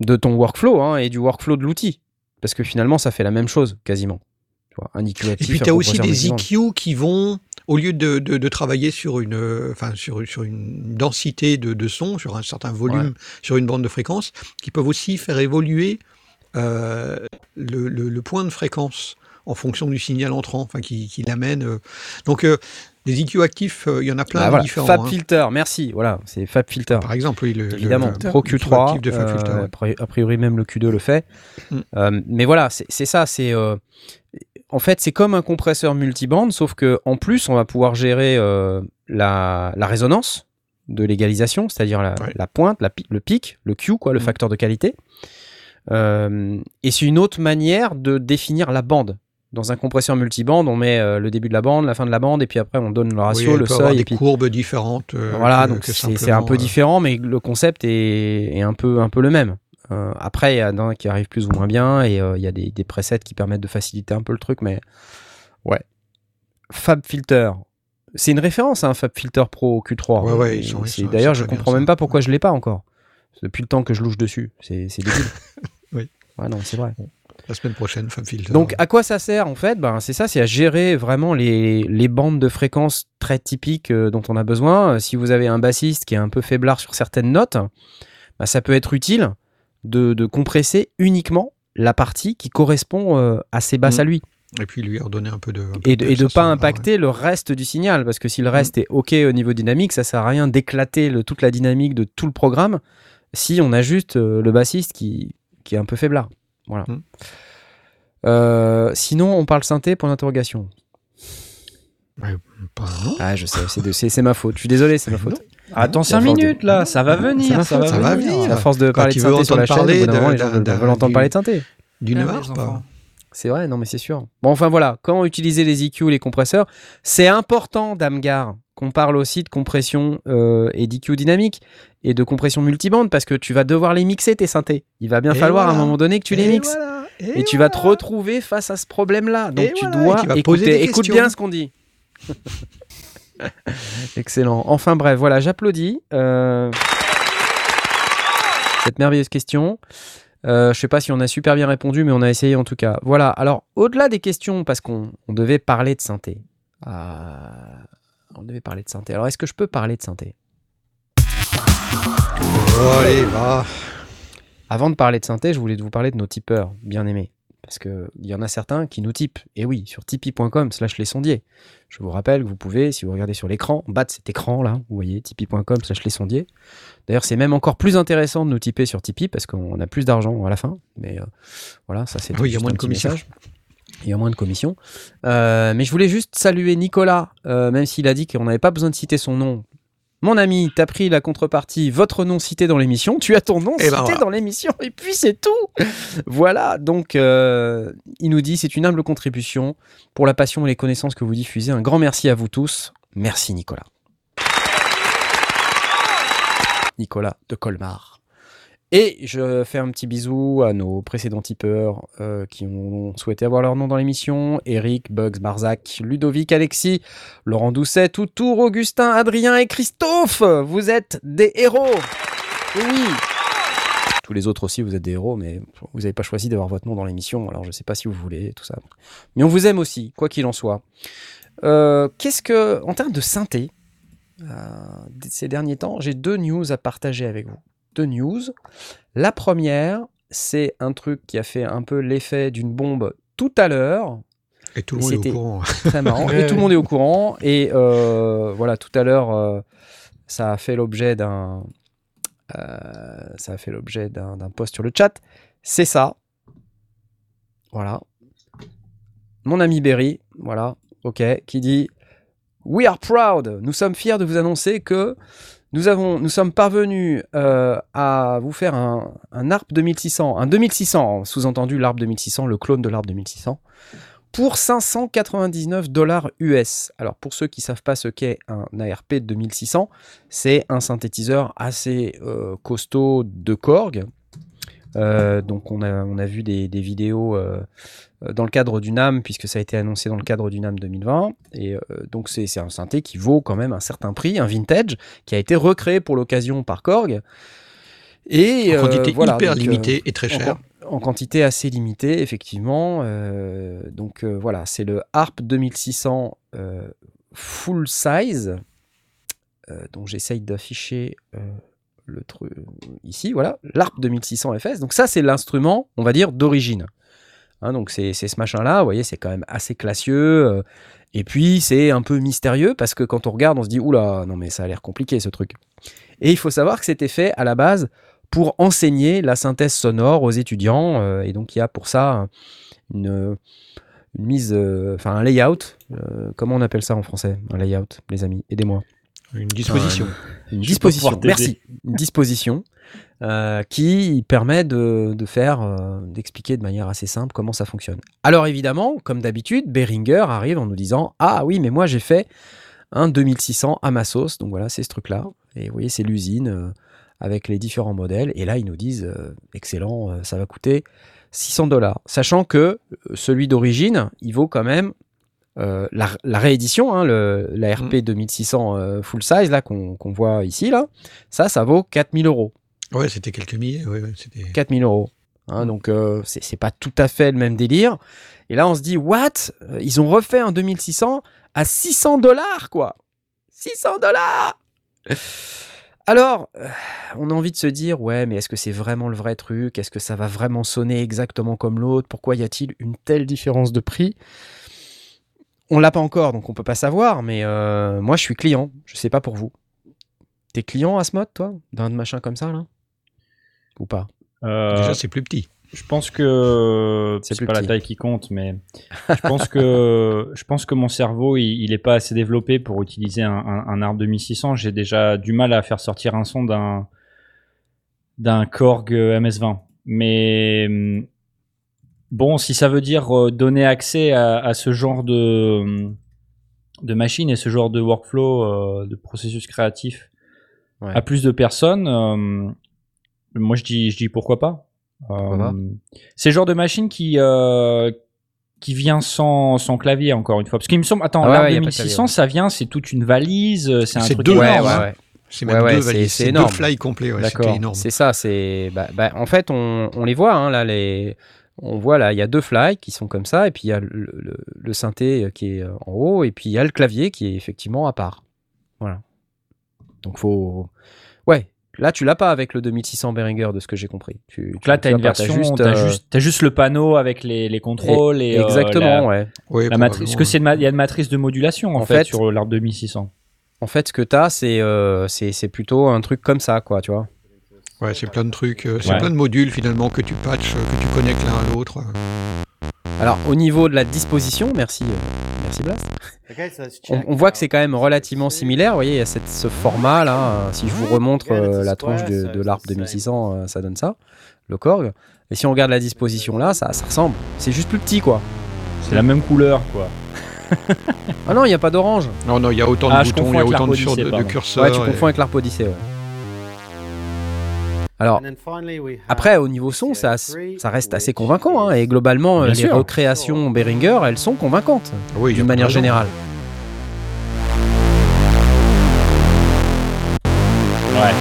de ton workflow hein, et du workflow de l'outil. Parce que finalement, ça fait la même chose quasiment. Tu vois, un EQ Et puis tu as aussi des. EQ qui vont, au lieu de, de, de travailler sur une, enfin, sur, sur une densité de, de son, sur un certain volume, sur une bande de fréquence, qui peuvent aussi faire évoluer euh, le, le, le point de fréquence en fonction du signal entrant, enfin, qui, qui l'amène. euh. Donc, euh, les EQ actifs, euh, il y en a plein Ah, de voilà. différents. Fab hein. Filter, merci. Voilà, c'est Fab Filter. Par exemple, oui, le, Évidemment, le- Pro le Q3, actif de Fab Filter, euh, ouais. a priori- même le Q2 le fait. Mm. Mais voilà, c'est ça, c'est en fait c'est comme un compresseur multibande, sauf que en plus on va pouvoir gérer euh, la, la résonance de l'égalisation, c'est-à-dire la, Ouais. la pointe, la le pic, le Q, quoi, le Mm. facteur de qualité. Euh, et c'est une autre manière de définir la bande. Dans un compresseur multibande, on met euh, le début de la bande, la fin de la bande, et puis après on donne le ratio, le peut avoir seuil, des et puis courbes différentes. voilà, que- donc c'est un peu différent, mais le concept est, est un, peu, un peu le même. Euh, après, il y en a qui arrive plus ou moins bien, et euh, il y a des, des presets qui permettent de faciliter un peu le truc, mais ouais. Fab Filter. C'est une référence, hein, Fab Filter Pro Q3. Ouais, ouais, ils sont- D'ailleurs, je comprends bien, même pas pourquoi je l'ai pas encore. Depuis le temps que je louche dessus. C'est débile. Oui. Ouais, non, c'est vrai. La semaine prochaine, Fab Filter. Donc, à quoi ça sert en fait? Ben, C'est ça, c'est à gérer vraiment les, les bandes de fréquences très typiques euh, dont on a besoin. Si vous avez un bassiste qui est un peu faiblard sur certaines notes, ben, ça peut être utile de, de compresser uniquement la partie qui correspond euh, à ses basses à lui Et puis lui redonner un peu de. un peu et de, ça pas impacter le reste du signal parce que si le Mm. reste est ok au niveau dynamique, ça sert à rien d'éclater le- toute la dynamique de tout le programme si on a juste euh, le bassiste qui, qui est un peu faiblard. Voilà. Mm. Euh, sinon, on parle synthé pour l'interrogation. ouais. Ah, je sais, c'est de- c'est c'est ma faute. Je suis désolé, c'est ma faute. Attends C'est à 5 force de- minutes là, ça va venir, ça, va ça va venir. venir. À force de parler de synthé sur la entendre chaîne, au bout d'un parler de- synthé. D'une Ah, harpe. C'est vrai, non mais c'est sûr. Bon, enfin voilà, quand utiliser les EQ, les compresseurs, c'est important, Damgar, qu'on parle aussi de compression euh, et d'EQ dynamique et de compression multibande parce que tu vas devoir les mixer tes synthés. Il va bien Et falloir à un moment donné que tu les mixes. voilà, Et, tu vas te retrouver face à ce problème-là. Donc Et tu dois écouter. Écoute bien ce qu'on dit. Excellent. Enfin bref, voilà, j'applaudis. euh, Cette merveilleuse question. Euh, je sais pas si on a super bien répondu, mais on a essayé en tout cas. Voilà. Alors, au-delà des questions, parce qu'on on devait parler de synthé. Ah, on devait parler de synthé. Alors, est-ce que je peux parler de synthé? Oh, allez, va. Avant de parler de synthé, je voulais vous parler de nos tipeurs, bien aimés. Parce qu'il y en a certains qui nous typent. Et oui, sur tipeee.com slash les sondiers. Je vous rappelle que vous pouvez, si vous regardez sur l'écran, en bas de cet écran là, vous voyez tipeee.com slash les sondiers. D'ailleurs, c'est même encore plus intéressant de nous tiper sur Tipeee parce qu'on a plus d'argent à la fin. Mais euh, voilà, ça c'est Oui, il y a moins de commissions. Il y a moins de commissions. Euh, mais je voulais juste saluer Nicolas, euh, même s'il a dit qu'on n'avait pas besoin de citer son nom. Mon ami, t'as pris la contrepartie, votre nom cité dans l'émission, tu as ton nom Eh cité ben voilà. dans l'émission, et puis c'est tout. voilà, donc euh, il nous dit c'est une humble contribution pour la passion et les connaissances que vous diffusez. Un grand merci à vous tous. Merci Nicolas. Nicolas de Colmar. Et je fais un petit bisou à nos précédents tipeurs euh, qui ont souhaité avoir leur nom dans l'émission. Eric, Bugs, Barzac, Ludovic, Alexis, Laurent Doucet, Toutour, Augustin, Adrien et Christophe. Vous êtes des héros. Oui. Tous les autres aussi, vous êtes des héros, mais vous n'avez pas choisi d'avoir votre nom dans l'émission. Alors je ne sais pas si vous voulez, tout ça. Mais on vous aime aussi, quoi qu'il en soit. Euh, Qu'est-ce que, en termes de synthé, euh, ces derniers temps, j'ai deux news à partager avec vous. Deux news. La première, c'est un truc qui a fait un peu l'effet d'une bombe tout à l'heure. Et tout le monde est au courant. Très marrant. Ouais, et tout le monde est au courant. Et euh, voilà, tout à l'heure, euh, ça a fait l'objet d'un. euh, ça a fait l'objet d'un post sur le chat. C'est ça. Voilà. Mon ami Berry, voilà, ok, qui dit We are proud. Nous sommes fiers de vous annoncer que nous, sommes parvenus euh, à vous faire un, ARP 2600, un 2600, sous-entendu l'ARP 2600, le clone de l'ARP 2600, pour 599 dollars US. Alors pour ceux qui savent pas ce qu'est un ARP 2600, c'est un synthétiseur assez euh, costaud de Korg. Euh, donc on a, on a vu des, des vidéos euh, euh, dans le cadre du NAM, puisque ça a été annoncé dans le cadre du NAM 2020. Et euh, donc c'est un synthé qui vaut quand même un certain prix, un vintage, qui a été recréé pour l'occasion par Korg. Et En quantité euh, voilà, hyper donc, euh, limitée et très chère. en quantité assez limitée, effectivement. Donc voilà, c'est le ARP 2600 euh, full size. Donc j'essaye d'afficher le truc ici, voilà, l'ARP 2600 FS. Donc ça, c'est l'instrument, on va dire, d'origine. Hein, donc c'est ce machin-là, vous voyez, c'est quand même assez classieux. euh, et puis c'est un peu mystérieux parce que quand on regarde, on se dit, oula, non mais ça a l'air compliqué ce truc. Et il faut savoir que c'était fait à la base pour enseigner la synthèse sonore aux étudiants. euh, et donc, il y a pour ça une, mise, euh, enfin un layout. comment on appelle ça en français Un layout, les amis, aidez-moi. Une disposition. Une disposition, merci. Une disposition euh, qui permet de, de faire, euh, d'expliquer de manière assez simple comment ça fonctionne. Alors évidemment, comme d'habitude, Behringer arrive en nous disant Ah oui, mais moi j'ai fait un 2600 à ma sauce. Donc voilà, c'est ce truc-là. Et vous voyez, c'est l'usine euh, avec les différents modèles. Et là, ils nous disent euh, Excellent, euh, ça va coûter 600 dollars. Sachant que celui d'origine, il vaut quand même. Euh, la, la réédition, hein, le, la RP 2600 euh, full size là qu'on voit ici là, ça, ça vaut 4000 euros. Ouais, c'était quelques milliers. Ouais, ouais, c'était... 4000 euros. Hein, donc euh, c'est pas tout à fait le même délire. Et là on se dit what? Euh, Ils ont refait un 2600 à 600 dollars quoi 600 dollars Alors on a envie de se dire ouais mais est-ce que c'est vraiment le vrai truc? Est-ce que ça va vraiment sonner exactement comme l'autre? Pourquoi y a-t-il une telle différence de prix? On l'a pas encore donc on peut pas savoir. Mais euh, moi je suis client. Je sais pas pour vous. T'es client à ce mode toi? D'un machin comme ça là? Ou pas? Euh, Déjà, c'est plus petit. Je pense que C'est pas la taille qui compte, mais je pense que je pense que mon cerveau il, il est pas assez développé pour utiliser un, un, un arbre 2600. J'ai déjà du mal à faire sortir un son d'un d'un Korg euh, MS20. Mais hum, bon, si ça veut dire euh, donner accès à, à ce genre de hum, de machine et ce genre de workflow, euh, de processus créatif Ouais. à plus de personnes, euh, moi je dis je dis pourquoi pas. Pourquoi pas? Euh, c'est le genre de machine qui euh, qui vient sans, sans clavier encore une fois parce qu'il me semble attends Ah ouais, de 2600 clavier, ouais. ça vient c'est toute une valise euh, c'est un truc deux, énorme, ouais, hein. ouais. C'est Ouais, même ouais, deux c'est- valises. c'est deux fly complets. Ouais, D'accord. C'est ça, c'est bah, bah, en fait on, on les voit hein, là les on voit là il y a deux fly qui sont comme ça et puis il y a le, le, le synthé qui est en haut et puis il y a le clavier qui est effectivement à part. Voilà. Donc faut ouais, là tu l'as pas avec le 2600 Behringer de ce que j'ai compris. Tu, donc là tu t'as une version juste, t'as euh, juste t'as juste le panneau avec les, les contrôles et, euh, exactement la, ouais. Ouais, la matrice parce que probablement. c'est une ma- il y a une matrice de modulation en, En fait, fait- sur l'arbre 2600 En fait ce que tu as c'est euh, c'est c'est plutôt un truc comme ça quoi, tu vois. Ouais, c'est plein de trucs. euh, C'est Ouais. plein de modules finalement que tu patches, euh, que tu connectes l'un à l'autre. Alors au niveau de la disposition, merci euh, merci Blast. On, on voit que c'est quand même relativement similaire. Vous voyez, il y a cette, ce format là. euh, Si je vous remontre euh, la tronche de, de l'ARP 2600, euh, ça donne ça, le Korg. Et si on regarde la disposition là, ça, ça ressemble. C'est juste plus petit quoi. c'est la même couleur quoi Ah non, il n'y a pas d'orange. Non, non, il y a autant de Ah, boutons, il y a autant de, curseurs. Ouais, tu et- confonds avec l'ARP Odyssey. Ouais. Alors, après, au niveau son, ça, ça reste assez convaincant. hein, et globalement, Bien les sûr. recréations Behringer, elles sont convaincantes, Oui, d'une manière générale. Ouais.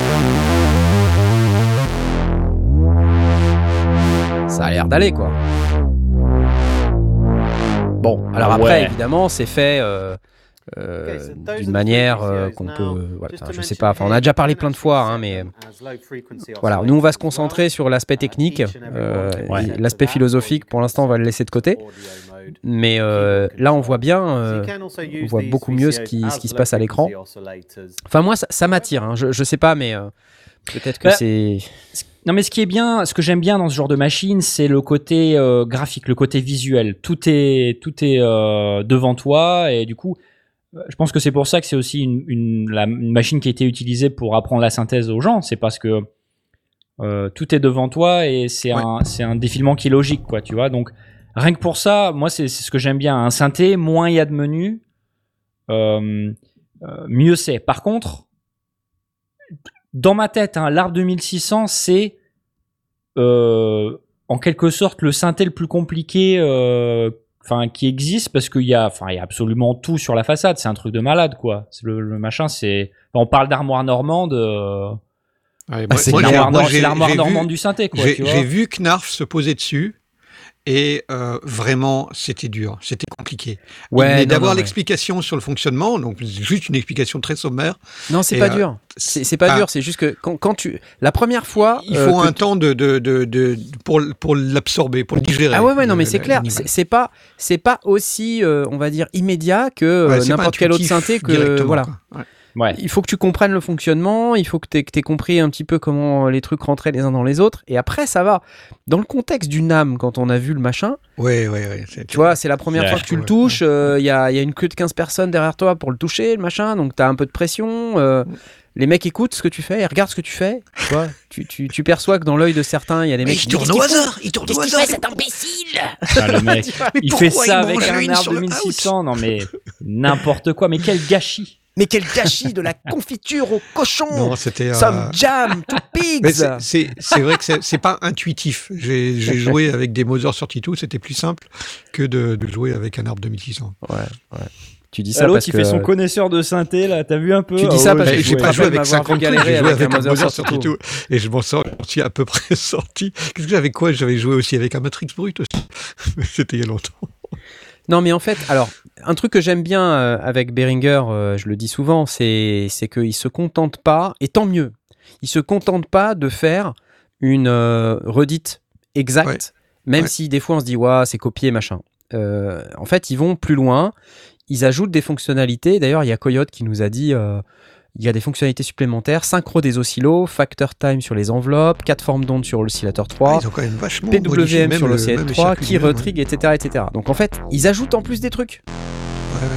Ça a l'air d'aller, quoi. Bon, alors après, ouais. évidemment, c'est fait euh, euh, d'une manière euh, qu'on peut. voilà, enfin, je sais pas, enfin, on a déjà parlé plein de fois, hein, mais voilà, nous on va se concentrer sur l'aspect technique, euh, Ouais. l'aspect philosophique. Pour l'instant, on va le laisser de côté. Mais euh, là, on voit bien. euh, on voit beaucoup mieux ce qui- ce qui se passe à l'écran. Enfin, moi, ça, ça m'attire. hein, je, je sais pas, mais euh, peut-être que Bah, c'est. Non, mais ce qui est bien, ce que j'aime bien dans ce genre de machine, c'est le côté euh, graphique, le côté visuel. Tout est, tout est euh, devant toi et du coup, euh, je pense que c'est pour ça que c'est aussi une, une, la, une machine qui a été utilisée pour apprendre la synthèse aux gens. C'est parce que euh, tout est devant toi et c'est Ouais. un, un défilement qui est logique, quoi. Tu vois. Donc rien que pour ça, moi, c'est ce que j'aime bien. Un synthé, moins il y a de menus, euh, euh, mieux c'est. Par contre, dans ma tête, hein, l'arbre 2600, c'est euh, en quelque sorte le synthé le plus compliqué euh, enfin qui existe parce qu'il y a enfin il y a absolument tout sur la façade. C'est un truc de malade quoi. C'est le, le machin c'est on parle d'armoire normande euh, Ouais, Ah, c'est l'armoire vu- normande du synthé quoi J'ai tu vois. j'ai vu Knarf se poser dessus et euh, vraiment c'était dur, c'était compliqué. Ouais, Mais d'avoir l'explication sur le fonctionnement, donc juste une explication très sommaire, Non, c'est pas euh, dur. C'est pas ah. dur. C'est juste que quand, quand tu. La première fois. il euh, faut un temps de, de, de, de- pour, pour l'absorber, pour le digérer. Ah ouais ouais non mais c'est clair c'est pas c'est pas aussi on va dire immédiat que n'importe quel autre synthé que voilà quoi. Ouais. il faut que tu comprennes le fonctionnement il faut que tu aies compris un petit peu comment les trucs rentraient les uns dans les autres et après ça va dans le contexte du NAM quand on a vu le machin Ouais, ouais, ouais. tu vois c'est la première Ouais. fois que tu le Ouais. touches euh, il y, a, il y a une queue de 15 personnes derrière toi pour le toucher le machin donc t'as un peu de pression euh, les mecs écoutent ce que tu fais ils regardent ce que tu fais tu vois tu, tu, tu perçois que dans l'œil de certains il y a des mecs il qui disent, tourne au hasard, il tourne au hasard. Ah, le mec Mais il fait ça il avec un arbre le 2600 non mais n'importe quoi mais quel gâchis Mais quel gâchis de la confiture au cochon Non, c'était. euh, Some jam to Mais pigs c'est- c'est c'est vrai que c'est c'est pas intuitif. J'ai j'ai joué avec des Mother 32, c'était plus simple que de, de jouer avec un arbre 2600. Ouais, ouais. Tu dis ça l'autre parce il que... fait son connaisseur de synthé là t'as vu un peu? Tu dis Ah ça ouais, parce que j'ai pas joué avec m'avoir 50 galéré j'ai joué avec avec un Mother 32 et je m'en sors sorti à peu près sorti. Qu'est-ce que j'avais quoi? J'avais joué aussi avec un Matrix Brut aussi. Mais C'était il y a longtemps. Non, mais en fait, alors, un truc que j'aime bien euh, avec Behringer, euh, je le dis souvent, c'est qu'il se contente pas, et tant mieux, il se contente pas de faire une euh, redite exacte, même Ouais. si des fois on se dit, ouais, c'est copié, machin. En fait, ils vont plus loin, ils ajoutent des fonctionnalités. D'ailleurs, il y a Coyote qui nous a dit, il y a des fonctionnalités supplémentaires, synchro des oscillos, factor time sur les enveloppes, 4 formes d'ondes sur l'oscillateur 3. Ah, ils ont quand même vachement PWM même sur le même CL3, circuit Key lui-même, ouais. Retrig, etc., etc. Donc en fait, ils ajoutent en plus des trucs. Ouais, ouais.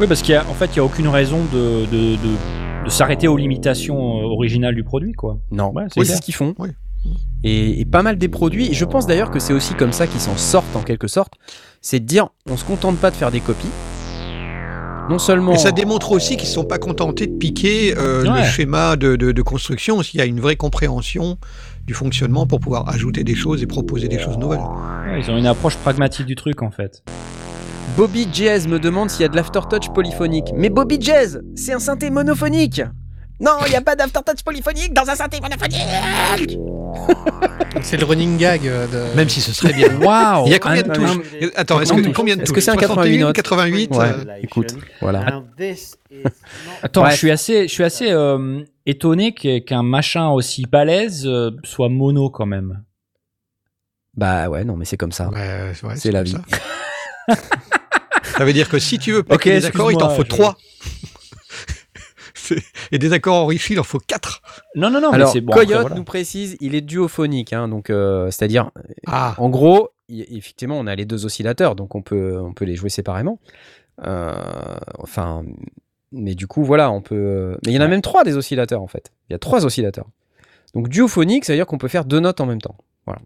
Oui, parce qu'il y a, en fait, il y a aucune raison de, de, de, de s'arrêter aux limitations euh, originales du produit, quoi. Non, Ouais, c'est ce qu'ils font. Oui. Et, et pas mal des produits. Et je pense d'ailleurs que c'est aussi comme ça qu'ils s'en sortent en quelque sorte. C'est de dire, on se contente pas de faire des copies. Non seulement. Et ça démontre aussi qu'ils ne sont pas contentés de piquer euh, le schéma de, de, de construction, s'il y a une vraie compréhension du fonctionnement pour pouvoir ajouter des choses et proposer des choses nouvelles. Ouais, ils ont une approche pragmatique du truc, en fait. Bobby Jazz me demande s'il y a de l'aftertouch polyphonique. Mais Bobby Jazz, c'est un synthé monophonique. Non, il n'y a pas d'aftertouch polyphonique dans un synthé monophonique. C'est le running gag euh, de. Même si ce serait bien. Waouh Il y a combien de Un- touches un- Attends, est-ce que, mais combien de est-ce touches que c'est un 61, 88 notes 88 Ouais. euh, écoute, voilà. Attends, je suis assez, je suis assez euh, étonné qu'un machin aussi balèze soit mono quand même. Bah ouais, non, mais c'est comme ça. Ouais, ouais, C'est la comme vie. Ça. Ça veut dire que si tu veux plaquer Ok, des accords, il t'en faut excuse-moi, 3. Et des accords enrichis, il en faut 4. Non, non, non, Alors, mais c'est bon. Coyote après, voilà. nous précise, il est duophonique, hein, donc euh, c'est-à-dire, Ah, en gros, y- effectivement, on a les deux oscillateurs, donc on peut, on peut les jouer séparément. Euh, enfin, mais du coup, voilà, on peut. Mais il y en a Ouais. même trois des oscillateurs en fait. Il y a trois oscillateurs. Donc duophonique, ça veut dire qu'on peut faire deux notes en même temps. Voilà.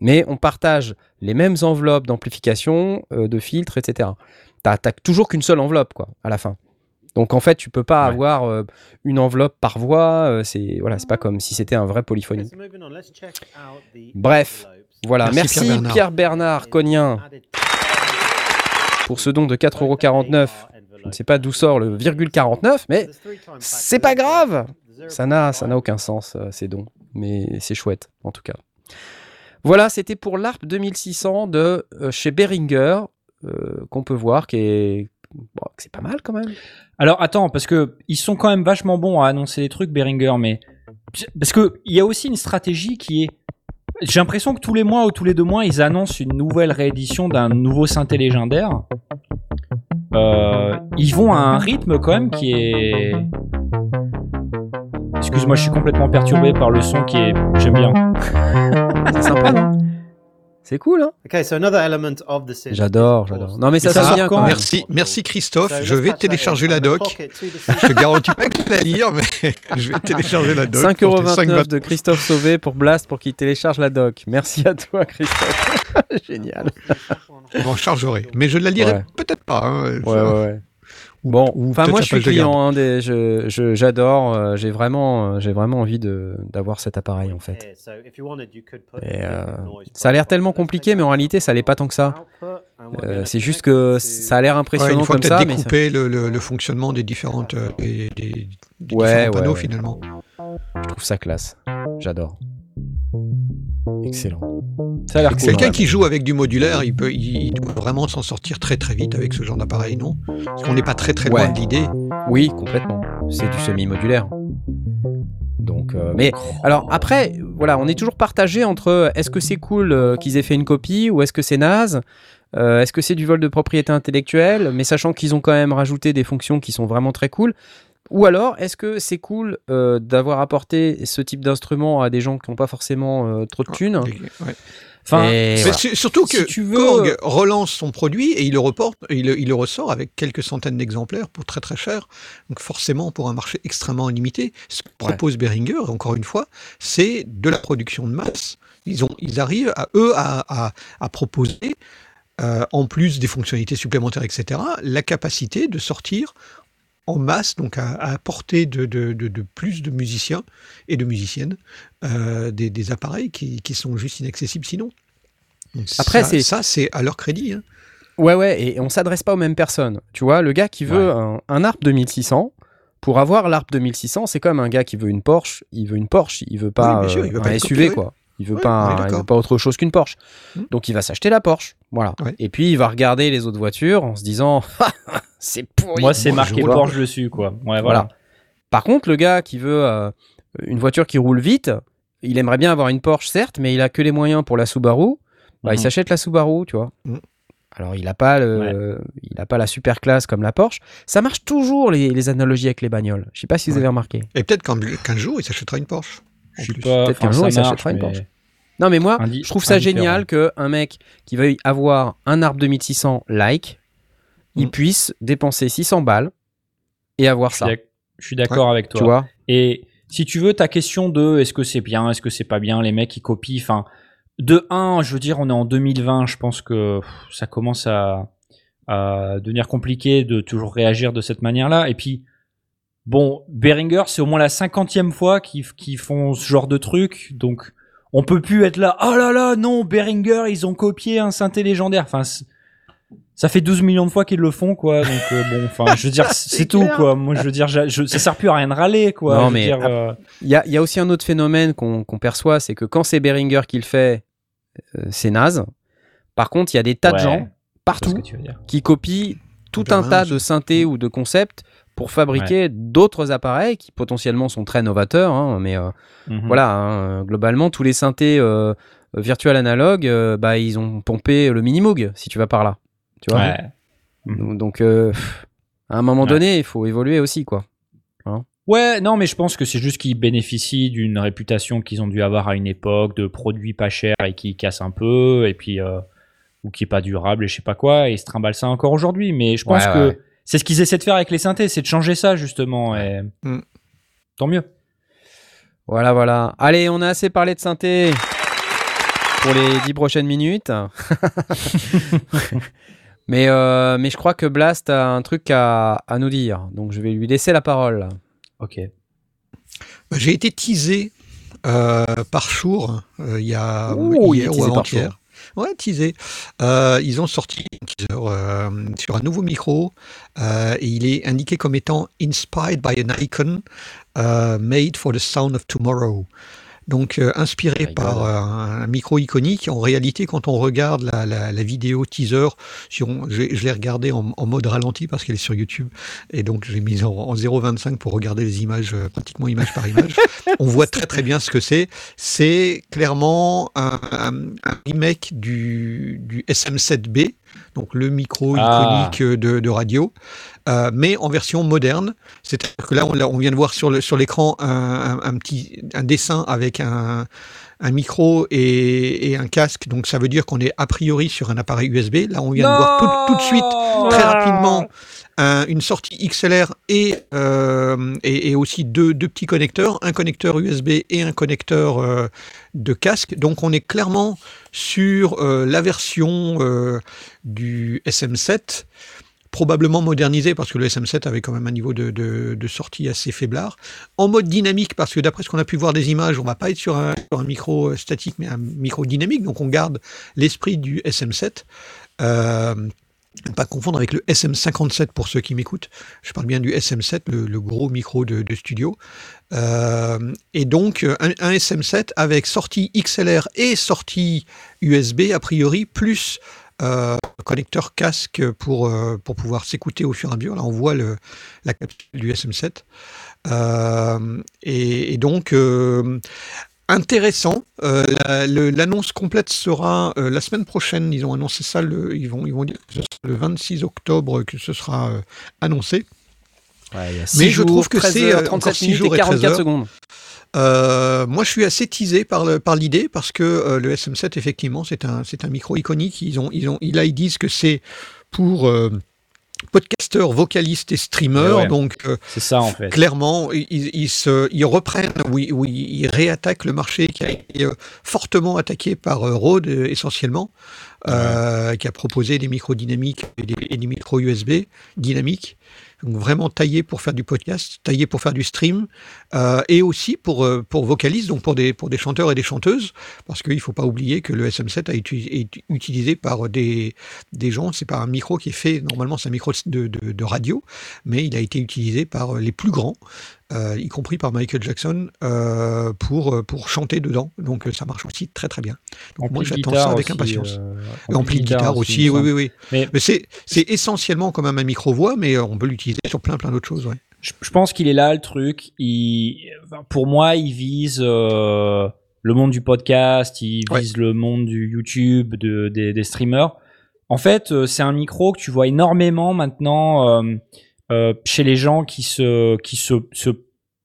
Mais on partage les mêmes enveloppes d'amplification, euh, de filtres, etc. T'as toujours qu'une seule enveloppe, quoi, à la fin. Donc en fait, tu peux pas Ouais. avoir euh, une enveloppe par voix. euh, c'est voilà, c'est pas comme si c'était un vrai polyphonique. Bref, Voilà, Merci, merci, Pierre-Bernard. Pierre-Bernard Cognien pour ce don de 4,49€. Je ne sais pas d'où sort le virgule 49, mais c'est pas grave. Ça n'a, ça n'a aucun sens, euh, ces dons. Mais c'est chouette, en tout cas. Voilà, c'était pour l'ARP 2600 de euh, chez Behringer, euh, qu'on peut voir, qui est. bon, c'est pas mal quand même. Alors attends, parce que ils sont quand même vachement bons à annoncer les trucs, Behringer, mais parce que il y a aussi une stratégie qui est. J'ai l'impression que tous les mois ou tous les deux mois, ils annoncent une nouvelle réédition d'un nouveau synthé légendaire. Euh, ils vont à un rythme quand même qui est. Excuse-moi, je suis complètement perturbé par le son qui est. J'aime bien. C'est sympa, non? C'est cool, hein Okay, so another element of the synth J'adore, j'adore. Non, mais ça, ça c'est sort bien quand même. Merci, merci Christophe. So Je vais télécharger la doc. Je te garantis pas que tu la lire, mais je vais télécharger la doc. pour tes cinq 5,29€ de Christophe Sauvé pour Blast pour qu'il télécharge la doc. Merci à toi, Christophe. Génial. Je m'en chargerai. Mais je ne la lirai Ouais. peut-être pas. hein. Ouais, ouais, ouais. Bon, ou enfin moi je suis client, hein, des, je, je- j'adore, euh, j'ai vraiment, euh, j'ai vraiment envie de d'avoir cet appareil en fait. Et, the euh, ça a l'air tellement compliqué, mais en réalité ça l'est pas tant que ça. Euh, c'est juste que ça a l'air Ouais, impressionnant une fois comme que tu as ça, mais ça- découpé le, le- le fonctionnement des différentes euh, des, des- des Ouais, différents ouais, panneaux ouais. finalement. je trouve ça classe. J'adore. Excellent. Ça a l'air cool. Quelqu'un qui joue avec du modulaire, il peut, il doit vraiment s'en sortir très très vite avec ce genre d'appareil, non? Parce qu'on n'est pas très très loin Ouais. de l'idée. Oui, complètement. C'est du semi-modulaire. Donc, euh, mais alors après, voilà, on est toujours partagé entre euh, est-ce que c'est cool euh, qu'ils aient fait une copie ou est-ce que c'est naze? Euh, Est-ce que c'est du vol de propriété intellectuelle? Mais sachant qu'ils ont quand même rajouté des fonctions qui sont vraiment très cool. Ou alors, est-ce que c'est cool euh, d'avoir apporté ce type d'instrument à des gens qui n'ont pas forcément euh, trop de thunes Ouais. Enfin, Et voilà. surtout si que tu veux- Korg relance son produit et il le reporte, il, le- il le ressort avec quelques centaines d'exemplaires pour très très cher. Donc forcément pour un marché extrêmement limité, ce que propose Behringer, encore une fois, c'est de la production de masse. Ils, ont, ils arrivent à eux à, à- à proposer, euh, en plus des fonctionnalités supplémentaires, etc., la capacité de sortir en masse, donc à, à apporter de, de- de- de plus de musiciens et de musiciennes euh, des, des appareils qui, qui sont juste inaccessibles sinon. Donc Après, ça, c'est- ça, c'est à leur crédit. hein. Ouais, ouais, et on s'adresse pas aux mêmes personnes. Tu vois, le gars qui veut un, un ARP 2600, pour avoir l'ARP 2600, c'est comme un gars qui veut une Porsche. Il veut une Porsche, il veut pas, Oui, bien sûr, euh, il veut un pas une SUV, quoi. Il veut, Oui, pas, il veut pas autre chose qu'une Porsche. Hmm. Donc il va s'acheter la Porsche. Voilà. Et puis il va regarder les autres voitures en se disant c'est pourri. moi, c'est marqué. Porsche dessus, quoi. Ouais, voilà. Voilà. Par contre, le gars qui veut euh, une voiture qui roule vite, il aimerait bien avoir une Porsche, certes, mais il a que les moyens pour la Subaru. Bah, Il Mhm. s'achète la Subaru, tu vois. Mhm. Alors, il n'a pas, le, il a pas la super classe comme la Porsche. Ça marche toujours, les, les analogies avec les bagnoles. Je sais pas si vous Ouais. avez remarqué. Et peut-être qu'un qu'un jour, il s'achètera une Porsche. En Je suis plus. pas. Peut-être enfin, qu'un jour, ça il s'achètera marche, une mais- Porsche. Non, mais moi, je trouve ça génial qu'un mec qui veuille avoir un arbre 2600 like, il Mhm. puisse dépenser 600 balles et avoir Je ça. je suis d'accord avec toi. Tu vois? Et si tu veux, ta question de est-ce que c'est bien, est-ce que c'est pas bien, les mecs qui copient, enfin, de 1, je veux dire, on est en 2020, je pense que pff, ça commence à, à devenir compliqué de toujours réagir de cette manière-là. Et puis, bon, Behringer, c'est au moins la cinquantième fois qu'ils font ce genre de truc, donc on peut plus être là, oh là là, non, Behringer, ils ont copié un synthé légendaire. Enfin, ça fait 12 millions de fois qu'ils le font, quoi. Donc, euh, bon, enfin, je veux dire, c'est tout, clair. quoi. Moi, je veux dire, j'a- je- ça sert plus à rien de râler, quoi. Non, Je mais ap- euh, Il y a, il y a aussi un autre phénomène qu'on perçoit, c'est que quand c'est Behringer qui le fait, euh, c'est naze. Par contre, il y a des tas de gens je partout que tu veux dire. qui copient tout un tas de synthés ou de concepts pour fabriquer d'autres appareils qui potentiellement sont très novateurs. hein, mais euh, Mhm. voilà, hein, globalement, tous les synthés euh, virtuels analogues, euh, bah, ils ont pompé le Minimoog, si tu vas par là. Tu vois Ouais. Donc, donc, euh, pff, à un moment Ouais. donné, il faut évoluer aussi, quoi. Ouais, non, mais je pense que c'est juste qu'ils bénéficient d'une réputation qu'ils ont dû avoir à une époque, de produits pas chers et qui cassent un peu, et puis euh, ou qui est pas durable et je sais pas quoi, et ils se trimballent ça encore aujourd'hui. Mais je pense Ouais, que ouais. C'est ce qu'ils essaient de faire avec les synthés, c'est de changer ça justement. Et Mm. tant mieux. Voilà, voilà. Allez, on a assez parlé de synthé pour les dix prochaines minutes. Mais, euh, mais je crois que Blast a un truc à, à nous dire. Donc je vais lui laisser la parole. Ok. J'ai été teasé euh, par Shure euh, il y a Ouh, hier ou avant-hier. Ouais, teasé. Euh, ils ont sorti teaser euh, sur un nouveau micro euh, et il est indiqué comme étant Inspired by an icon made for the sound of tomorrow. Donc euh, inspiré par euh, un, micro iconique. En réalité, quand on regarde la, la- la vidéo teaser, si on- je, je l'ai regardé en, en mode ralenti parce qu'elle est sur YouTube et donc j'ai mis en, en 0,25 pour regarder les images euh, pratiquement image par image. on voit très très bien ce que c'est. C'est clairement un, un- un remake du, du SM7B, donc le micro Ah. iconique de, de radio, euh, mais en version moderne. C'est-à-dire que là, on, vient de voir sur l'écran un, un- un petit un dessin avec un, un micro et, et un casque. Donc ça veut dire qu'on est a priori sur un appareil USB. Là, on vient de voir tout, tout de suite très rapidement un- une sortie XLR et, euh, et, et aussi deux, deux petits connecteurs, un connecteur USB et un connecteur euh, de casque. Donc on est clairement sur euh, la version du SM7, probablement modernisée parce que le SM7 avait quand même un niveau de, sortie assez faiblard. En mode dynamique parce que d'après ce qu'on a pu voir des images, on va pas être sur un, micro euh, statique mais un micro dynamique. Donc on garde l'esprit du SM7. Euh, ne pas confondre avec le SM57 pour ceux qui m'écoutent. Je parle bien du SM7, le, gros micro de, studio. Euh, et donc, un SM7 avec sortie XLR et sortie USB, a priori, plus euh, connecteur casque pour, euh, pour pouvoir s'écouter au fur et à mesure. Là, on voit le, la capsule du SM7. Euh, et, et donc, intéressant. La- L'annonce complète sera la semaine prochaine. Ils ont annoncé ça. Le, ils, vont, ils vont dire que ce sera le 26 octobre que ce sera annoncé. Ouais, il y a Mais je trouve que 13 c'est, euh, heures, 37 encore six minutes jours et et 13 44 heures. secondes. Euh, moi, je suis assez teasé par le- par l'idée parce que euh, le SM7, effectivement, c'est un c'est un micro iconique. Ils ont ils ont là ils disent que c'est pour euh, podcasteurs, vocalistes et streamers. Eh ouais. Donc euh, C'est ça en fait. Clairement, ils, ils- ils se, ils reprennent, oui, oui, ils réattaquent le marché qui a été fortement attaqué par Rode essentiellement, euh, qui a proposé des micros dynamiques et des, et des micros USB dynamiques, donc vraiment taillés pour faire du podcast, taillés pour faire du stream, euh, et aussi pour, euh, pour vocalistes, donc pour des, pour des chanteurs et des chanteuses, parce qu'il ne faut pas oublier que le SM7 a été est utilisé par des, des gens, c'est pas un micro qui est fait, normalement c'est un micro de, de, de radio, mais il a été utilisé par les plus grands, euh, y compris par Michael Jackson, euh, pour, pour chanter dedans. Donc ça marche aussi très très bien. Donc moi Ampli j'attends guitare ça avec aussi, impatience. Et ampli de guitare aussi, oui, oui, oui. Mais- Mais, c'est, essentiellement quand même un micro-voix, mais on peut l'utiliser sur plein plein d'autres choses. Ouais. Je, je pense qu'il est là le truc. Il, pour moi, il vise euh, le monde du podcast, il Ouais. vise le monde du YouTube, de, des, des streamers. En fait, euh, c'est un micro que tu vois énormément maintenant euh, chez les gens qui se, qui se, se,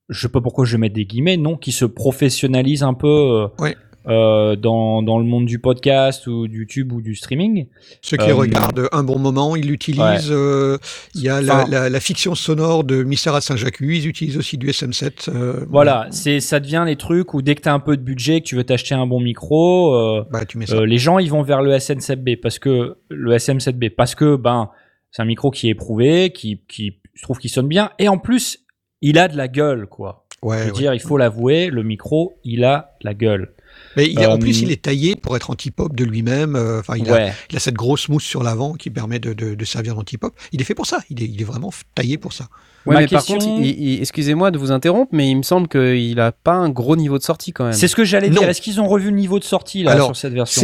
je sais pas pourquoi je vais mettre des guillemets, non, qui se professionnalisent un peu. Ouais. Euh, dans, dans le monde du podcast ou du YouTube ou du streaming. Ceux qui Euh, regardent un bon moment, ils l'utilisent. euh, Il y a la, Enfin- la, la fiction sonore de à Saint-Jacques, ils utilisent aussi du SM7. euh, Voilà, c'est ça devient les trucs où dès que tu as un peu de budget, que tu veux t'acheter un bon micro, euh, Bah, tu mets ça. Les gens ils vont vers le SM7B parce que le SM7B parce que ben c'est un micro qui est éprouvé, qui qui je trouve qu'il sonne bien et en plus il a de la gueule quoi. ouais, Je veux ouais. dire, il faut l'avouer, le micro il a la gueule. Mais il en euh, plus, il est taillé pour être anti-pop de lui-même. euh, Enfin, il, a, ouais. il a cette grosse mousse sur l'avant qui permet de, de, de servir d'anti-pop. Il est fait pour ça. Il est, il est vraiment taillé pour ça. Ouais, Ma mais par question- contre, il- il- excusez-moi de vous interrompre, mais il me semble qu'il a pas un gros niveau de sortie quand même. C'est ce que j'allais dire. Est-ce qu'ils ont revu le niveau de sortie là Alors, sur cette version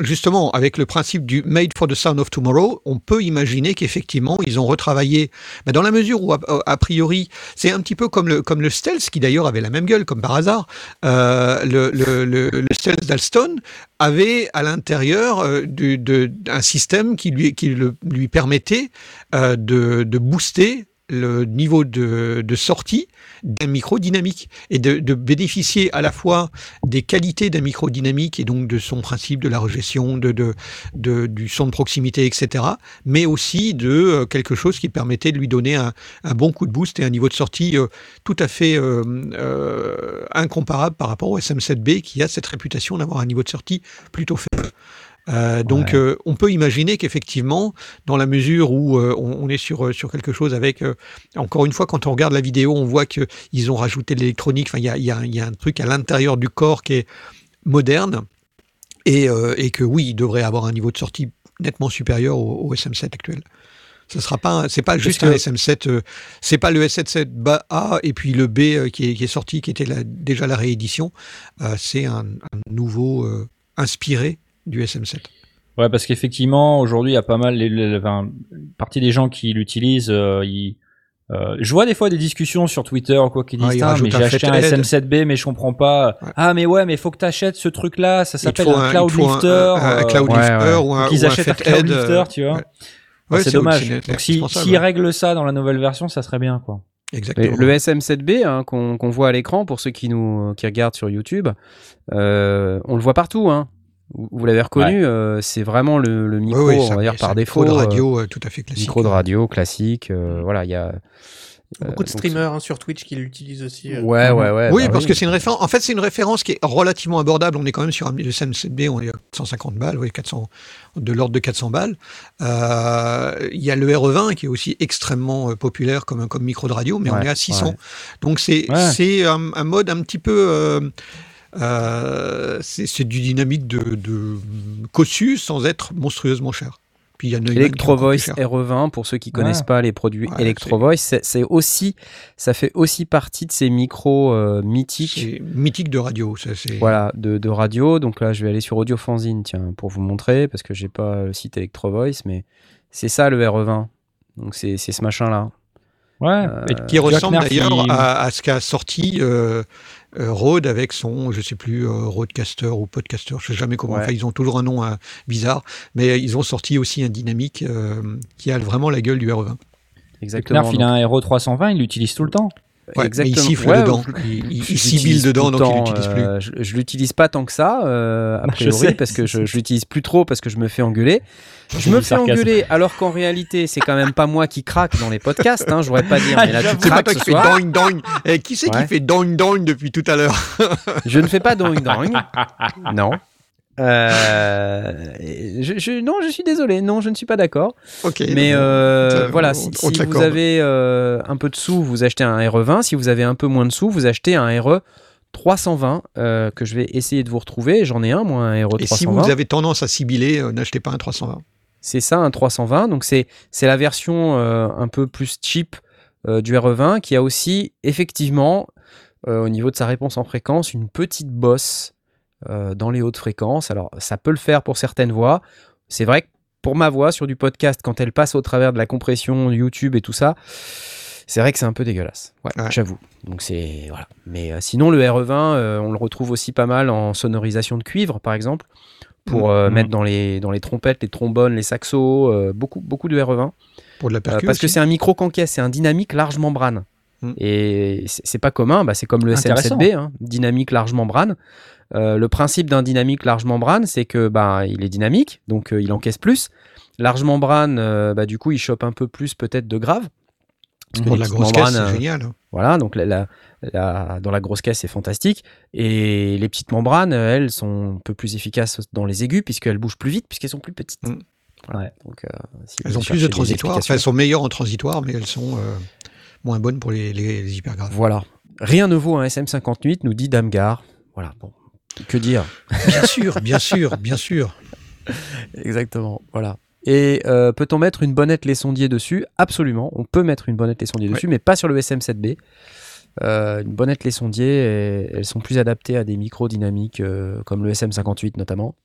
justement avec le principe du Made for the Sound of Tomorrow, on peut imaginer qu'effectivement ils ont retravaillé. Mais dans la mesure où a, priori c'est un petit peu comme le comme le Stealth qui d'ailleurs avait la même gueule comme par hasard. Euh, le, le, le, Stealth d'Alston avait à l'intérieur euh, un système qui lui qui le- lui permettait euh, de, de booster le niveau de, sortie d'un micro dynamique et de, bénéficier à la fois des qualités d'un micro dynamique et donc de son principe de la regestion, de, de, du son de proximité, etc. Mais aussi de euh, quelque chose qui permettait de lui donner un, bon coup de boost et un niveau de sortie euh, tout à fait euh, incomparable par rapport au SM7B qui a cette réputation d'avoir un niveau de sortie plutôt faible. Euh, donc, Ouais. euh, on peut imaginer qu'effectivement, dans la mesure où euh, on, on est sur, sur quelque chose avec, encore une fois, quand on regarde la vidéo, on voit qu'ils ont rajouté de l'électronique. Enfin, il y a, y a- y a un truc à l'intérieur du corps qui est moderne et, et que oui, il devrait avoir un niveau de sortie nettement supérieur au, au SM7 actuel. Ce sera pas, c'est pas juste que- un SM7, euh, c'est pas le S77 A et puis le B qui, est, qui est sorti, qui était la- déjà la réédition. C'est un, un nouveau inspiré du SM7. Ouais, parce qu'effectivement, aujourd'hui, il y a pas mal, les, les- enfin, une partie des gens qui l'utilisent, euh, ils- euh, je vois des fois des discussions sur Twitter ou quoi qui disent, Ah, ils Ah, mais j'ai un acheté un Fathead. SM7B, mais je comprends pas. Ouais. Ah, mais ouais, mais faut que t'achètes ce truc-là, ça Il te s'appelle un Cloud Lifter. un, un euh, Cloud ouais, Lifter ouais. ou un, ou un achètent un Cloud Lifter, tu vois. ouais. Ah, Ouais, c'est dommage. Donc si, s'ils ouais. règlent ça dans la nouvelle version, ça serait bien, quoi. Exactement. le SM7B hein, qu'on voit à l'écran, pour ceux qui nous qui regardent sur YouTube, euh, on le voit partout. Hein. Vous, l'avez reconnu, euh, c'est vraiment le, le micro, on va dire par défaut. Micro de euh, radio euh, tout à fait classique. micro de radio classique. euh, voilà, il y a. Beaucoup de donc streamers hein, sur Twitch qui l'utilisent aussi. euh. Ouais, ouais, ouais. oui, bah parce que c'est une référence. En fait, c'est une référence qui est relativement abordable. On est quand même sur un le SM7B, on est à 150 balles, oui, 400, de l'ordre de 400 balles. Euh, Il y a le RE20 qui est aussi extrêmement euh, populaire comme, comme micro de radio, mais on est à 600. ouais. Donc c'est Ouais. c'est un, un mode un petit peu. Euh, c'est du dynamique de, de cossu sans être monstrueusement cher. Puis il y a Neumann qui est Electro encore plus Voice cher. RE20 pour ceux qui connaissent Ouais. pas les produits Ouais, Electro Voice, c'est aussi ça fait aussi partie de ces micros euh, mythiques C'est mythique de radio. ça, c'est- voilà de, de radio. Donc là, je vais aller sur Audio Fanzine tiens pour vous montrer parce que j'ai pas le site Electro Voice mais c'est ça le RE20. Donc c'est ce machin là. Ouais. Euh, Et qui ressemble d'ailleurs il- à, à ce qu'a sorti euh, euh, Rode avec son, je sais plus, euh, Rodecaster ou Podcaster, je sais jamais comment. Ouais. Enfin, ils ont toujours un nom hein, bizarre, mais ils ont sorti aussi un dynamique euh, qui a vraiment la gueule du RE20. Exactement. Nerf, il a un Hero 320, il l'utilise tout le temps. Ouais, Exactement. Mais il siffle Ouais, dedans, je- il, il- il dedans, donc il temps, l'utilise plus. euh, je je l'utilise pas tant que ça, euh, a Je priori, sais. parce que je, je l'utilise plus trop parce que je me fais engueuler. Je me fais sarcasme. engueuler alors qu'en réalité, c'est quand même pas moi qui craque dans les podcasts. Hein, je voudrais pas dire, mais là tu pas craques toi ce soir. doing doing. Eh, qui c'est Ouais. qui fait doing doing depuis tout à l'heure? Je ne fais pas doing doing. non. Euh, je, je- non, je suis désolé. Non, je ne suis pas d'accord. Mais euh, voilà, si, vous avez euh, un peu de sous, vous achetez un RE20. Si vous avez un peu moins de sous, vous achetez un RE 320 euh, que je vais essayer de vous retrouver. J'en ai un, moi, un RE Et si 320. vous avez tendance à sibiller, euh, n'achetez pas un 320. C'est ça, un 320. Donc c'est la version un peu plus cheap du RE20 qui a aussi effectivement au niveau de sa réponse en fréquence une petite bosse euh, dans les hautes fréquences. Alors ça peut le faire pour certaines voix. C'est vrai que pour ma voix sur du podcast, quand elle passe au travers de la compression YouTube et tout ça, c'est vrai que c'est un peu dégueulasse. Ouais, Ouais. j'avoue. Donc c'est voilà. Mais euh, sinon le RE20, euh, on le retrouve aussi pas mal en sonorisation de cuivre par exemple pour euh, Mhm. mettre dans les dans les trompettes, les trombones, les saxos, beaucoup beaucoup de RE20 Pour de la parce que c'est un micro qu'encaisse, c'est un dynamique large membrane. Mm. Et c'est pas commun, bah, c'est comme le Intéressant. SM7B, hein, dynamique large membrane. Euh, le principe d'un dynamique large membrane, c'est que bah, il est dynamique, donc euh, il encaisse plus. Large membrane, euh, bah, du coup, il chope un peu plus peut-être de grave. Parce que la grosse caisse, c'est génial. voilà, donc la, la- la- dans la grosse caisse, c'est fantastique. Et les petites membranes, elles, sont un peu plus efficaces dans les aigus, puisqu'elles bougent plus vite, puisqu'elles sont plus petites. Mm. Ouais. Donc, si Elles ont plus de transitoire. Enfin, elles sont meilleures en transitoire, mais elles sont moins bonnes pour les, les, les hyper graves. Voilà. Rien ne vaut un SM58, nous dit Damgar. Voilà, bon. Que dire Bien sûr, bien sûr, bien sûr. Exactement, voilà. Et euh, peut-on mettre une bonnette les sondiers dessus? Absolument, on peut mettre une bonnette les sondiers Ouais. dessus, mais pas sur le SM7B. Euh, une bonnette les sondiers, elles sont plus adaptées à des micros dynamiques euh, comme le SM58 notamment,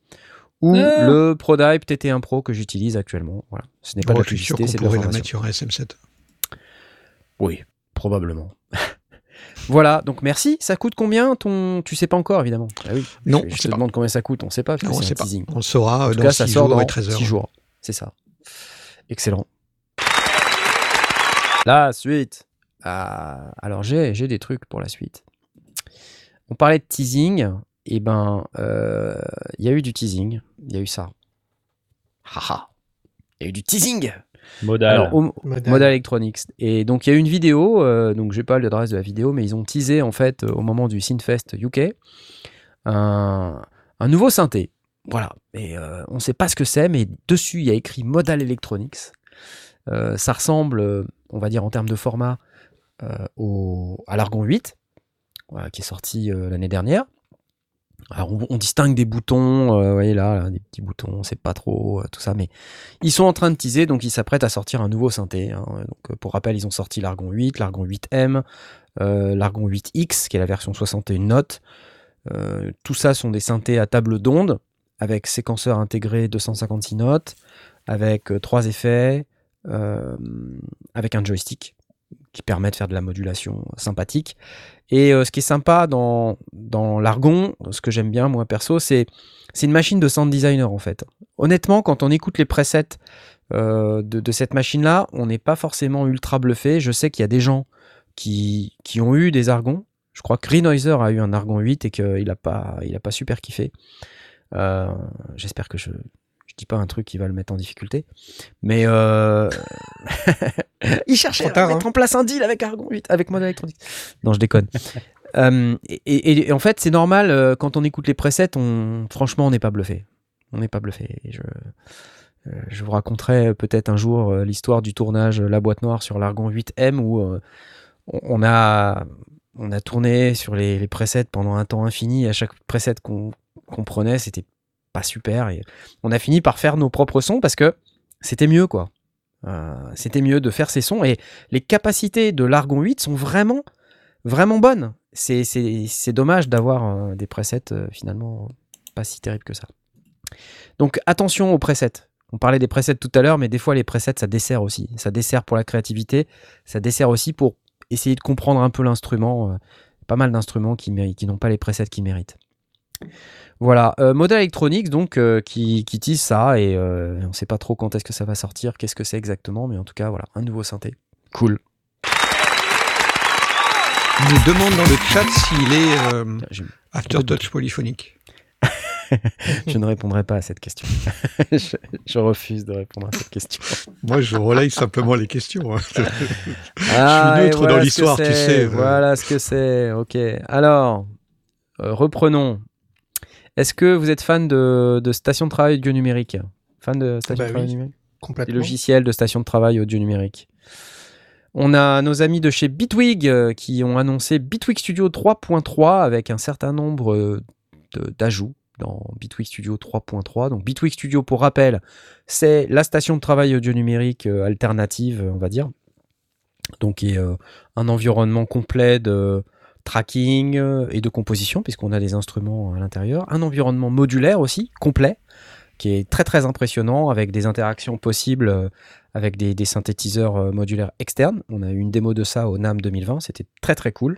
ou Ah. le ProDype TT1 Pro que j'utilise actuellement. Voilà. Ce n'est pas Bon, de la publicité, c'est de pourrait la mettre sur un SM7. Oui, probablement. Voilà, donc merci. Ça coûte combien ton Tu sais pas encore évidemment. Ah oui. Non, je, te pas. demande combien ça coûte. On sait pas. Non, on sait pas. On le saura En tout dans cas, ça 6 sort jours dans et 13 heures. 6 jours. C'est ça. Excellent. La suite. Ah, alors j'ai j'ai des trucs pour la suite. On parlait de teasing. Et ben, euh, il y a eu du teasing. Il y a eu ça. Haha. Il y a eu du teasing. Modal. Alors, au- Modal. Modal Electronics. Et donc il y a eu une vidéo, euh, donc j'ai pas l'adresse de la vidéo, mais ils ont teasé en fait euh, au moment du Synfest UK un, un nouveau synthé. voilà, et euh, on ne sait pas ce que c'est, mais dessus il y a écrit Modal Electronics. Euh, ça ressemble, on va dire en termes de format, euh, au, à l'Argon 8, voilà, qui est sorti euh, l'année dernière. Alors on, distingue des boutons, euh, vous voyez là, des petits boutons, on sait pas trop euh, tout ça, mais ils sont en train de teaser, donc ils s'apprêtent à sortir un nouveau synthé. hein. Euh, pour rappel, ils ont sorti l'Argon 8, l'Argon 8M, euh, l'Argon 8X, qui est la version 61 notes. Tout ça sont des synthés à table d'onde, avec séquenceur intégré 256 notes, avec trois effets, avec un joystick qui permet de faire de la modulation sympathique. Et euh, ce qui est sympa dans, dans l'Argon, ce que j'aime bien moi perso, c'est une machine de sound designer en fait. Honnêtement, quand on écoute les presets euh, de, cette machine-là, on n'est pas forcément ultra bluffé. Je sais qu'il y a des gens qui, qui ont eu des Argons. Je crois que Renoiser a eu un Argon 8 et qu'il n'a pas, il pas super kiffé. Euh, J'espère que je je dis pas un truc qui va le mettre en difficulté. Mais euh... il cherchait à mettre hein. en place un deal avec Argon 8, avec Model Electronics. Non, je déconne. Euh, et, et- et en fait, c'est normal, euh, quand on écoute les presets, on, franchement, on n'est pas bluffé. On n'est pas bluffé. Je, je vous raconterai peut-être un jour l'histoire du tournage La Boîte Noire sur l'Argon 8M où on, a, on a tourné sur les, les presets pendant un temps infini. À chaque preset qu'on qu'on prenait, c'était pas super. Et on a fini par faire nos propres sons parce que c'était mieux, quoi. Euh, c'était mieux de faire ces sons et les capacités de l'Argon 8 sont vraiment, vraiment bonnes. C'est- dommage d'avoir euh, des presets euh, finalement pas si terribles que ça. Donc attention aux presets. On parlait des presets tout à l'heure, mais des fois les presets ça dessert aussi. Ça dessert pour la créativité, ça dessert aussi pour essayer de comprendre un peu l'instrument. pas mal d'instruments qui, qui n'ont pas les presets qu'ils méritent. Voilà, euh, Model Electronics donc euh, qui, qui tease ça et euh, on sait pas trop quand est-ce que ça va sortir, qu'est-ce que c'est exactement, mais en tout cas voilà, un nouveau synthé. Cool. Il nous demande dans le chat s'il est euh, Je, aftertouch polyphonique. je ne répondrai pas à cette question. je, je refuse de répondre à cette question. Moi, je relaye simplement les questions. hein. Ah, et neutre dans voilà ce que l'histoire, tu c'est, sais. Voilà ce que c'est. Ok. Alors, reprenons. Est-ce que vous êtes fan de, de station de travail audio numérique Fan de station Bah de travail oui. numérique Des Complètement. logiciels de station de travail audio numérique. On a nos amis de chez Bitwig euh, qui ont annoncé Bitwig Studio 3.3 avec un certain nombre euh, d'ajouts dans Bitwig Studio 3.3. Donc Bitwig Studio, pour rappel, c'est la station de travail audio numérique euh, alternative, on va dire. Donc est euh, un environnement complet de tracking euh, et de composition puisqu'on a des instruments à l'intérieur. Un environnement modulaire aussi, complet, qui est très très impressionnant avec des interactions possibles euh, avec des, synthétiseurs euh, modulaires externes. On a eu une démo de ça au NAM 2020, c'était très très cool.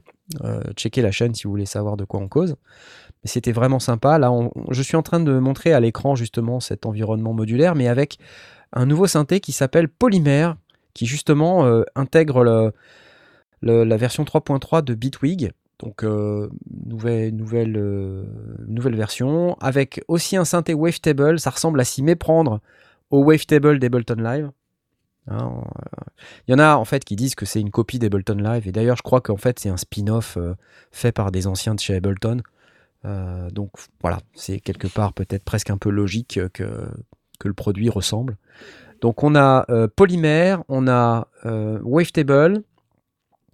Checkez la chaîne si vous voulez savoir de quoi on cause. Mais c'était vraiment sympa. Là, je suis en train de montrer à l'écran justement cet environnement modulaire, mais avec un nouveau synthé qui s'appelle Polymère, qui justement intègre le- la version 3.3 de Bitwig. Donc, euh, nouvelle, nouvelle, euh, nouvelle version, avec aussi un synthé Wavetable. Ça ressemble à s'y méprendre au Wavetable d'Ableton Live. Hein, euh, Il y en a en fait qui disent que c'est une copie d'Ableton Live. Et d'ailleurs, je crois qu'en fait, c'est un spin-off fait par des anciens de chez Ableton. Donc voilà, c'est quelque part peut-être presque un peu logique que, que le produit ressemble. Donc on a Polymère, on a Wavetable.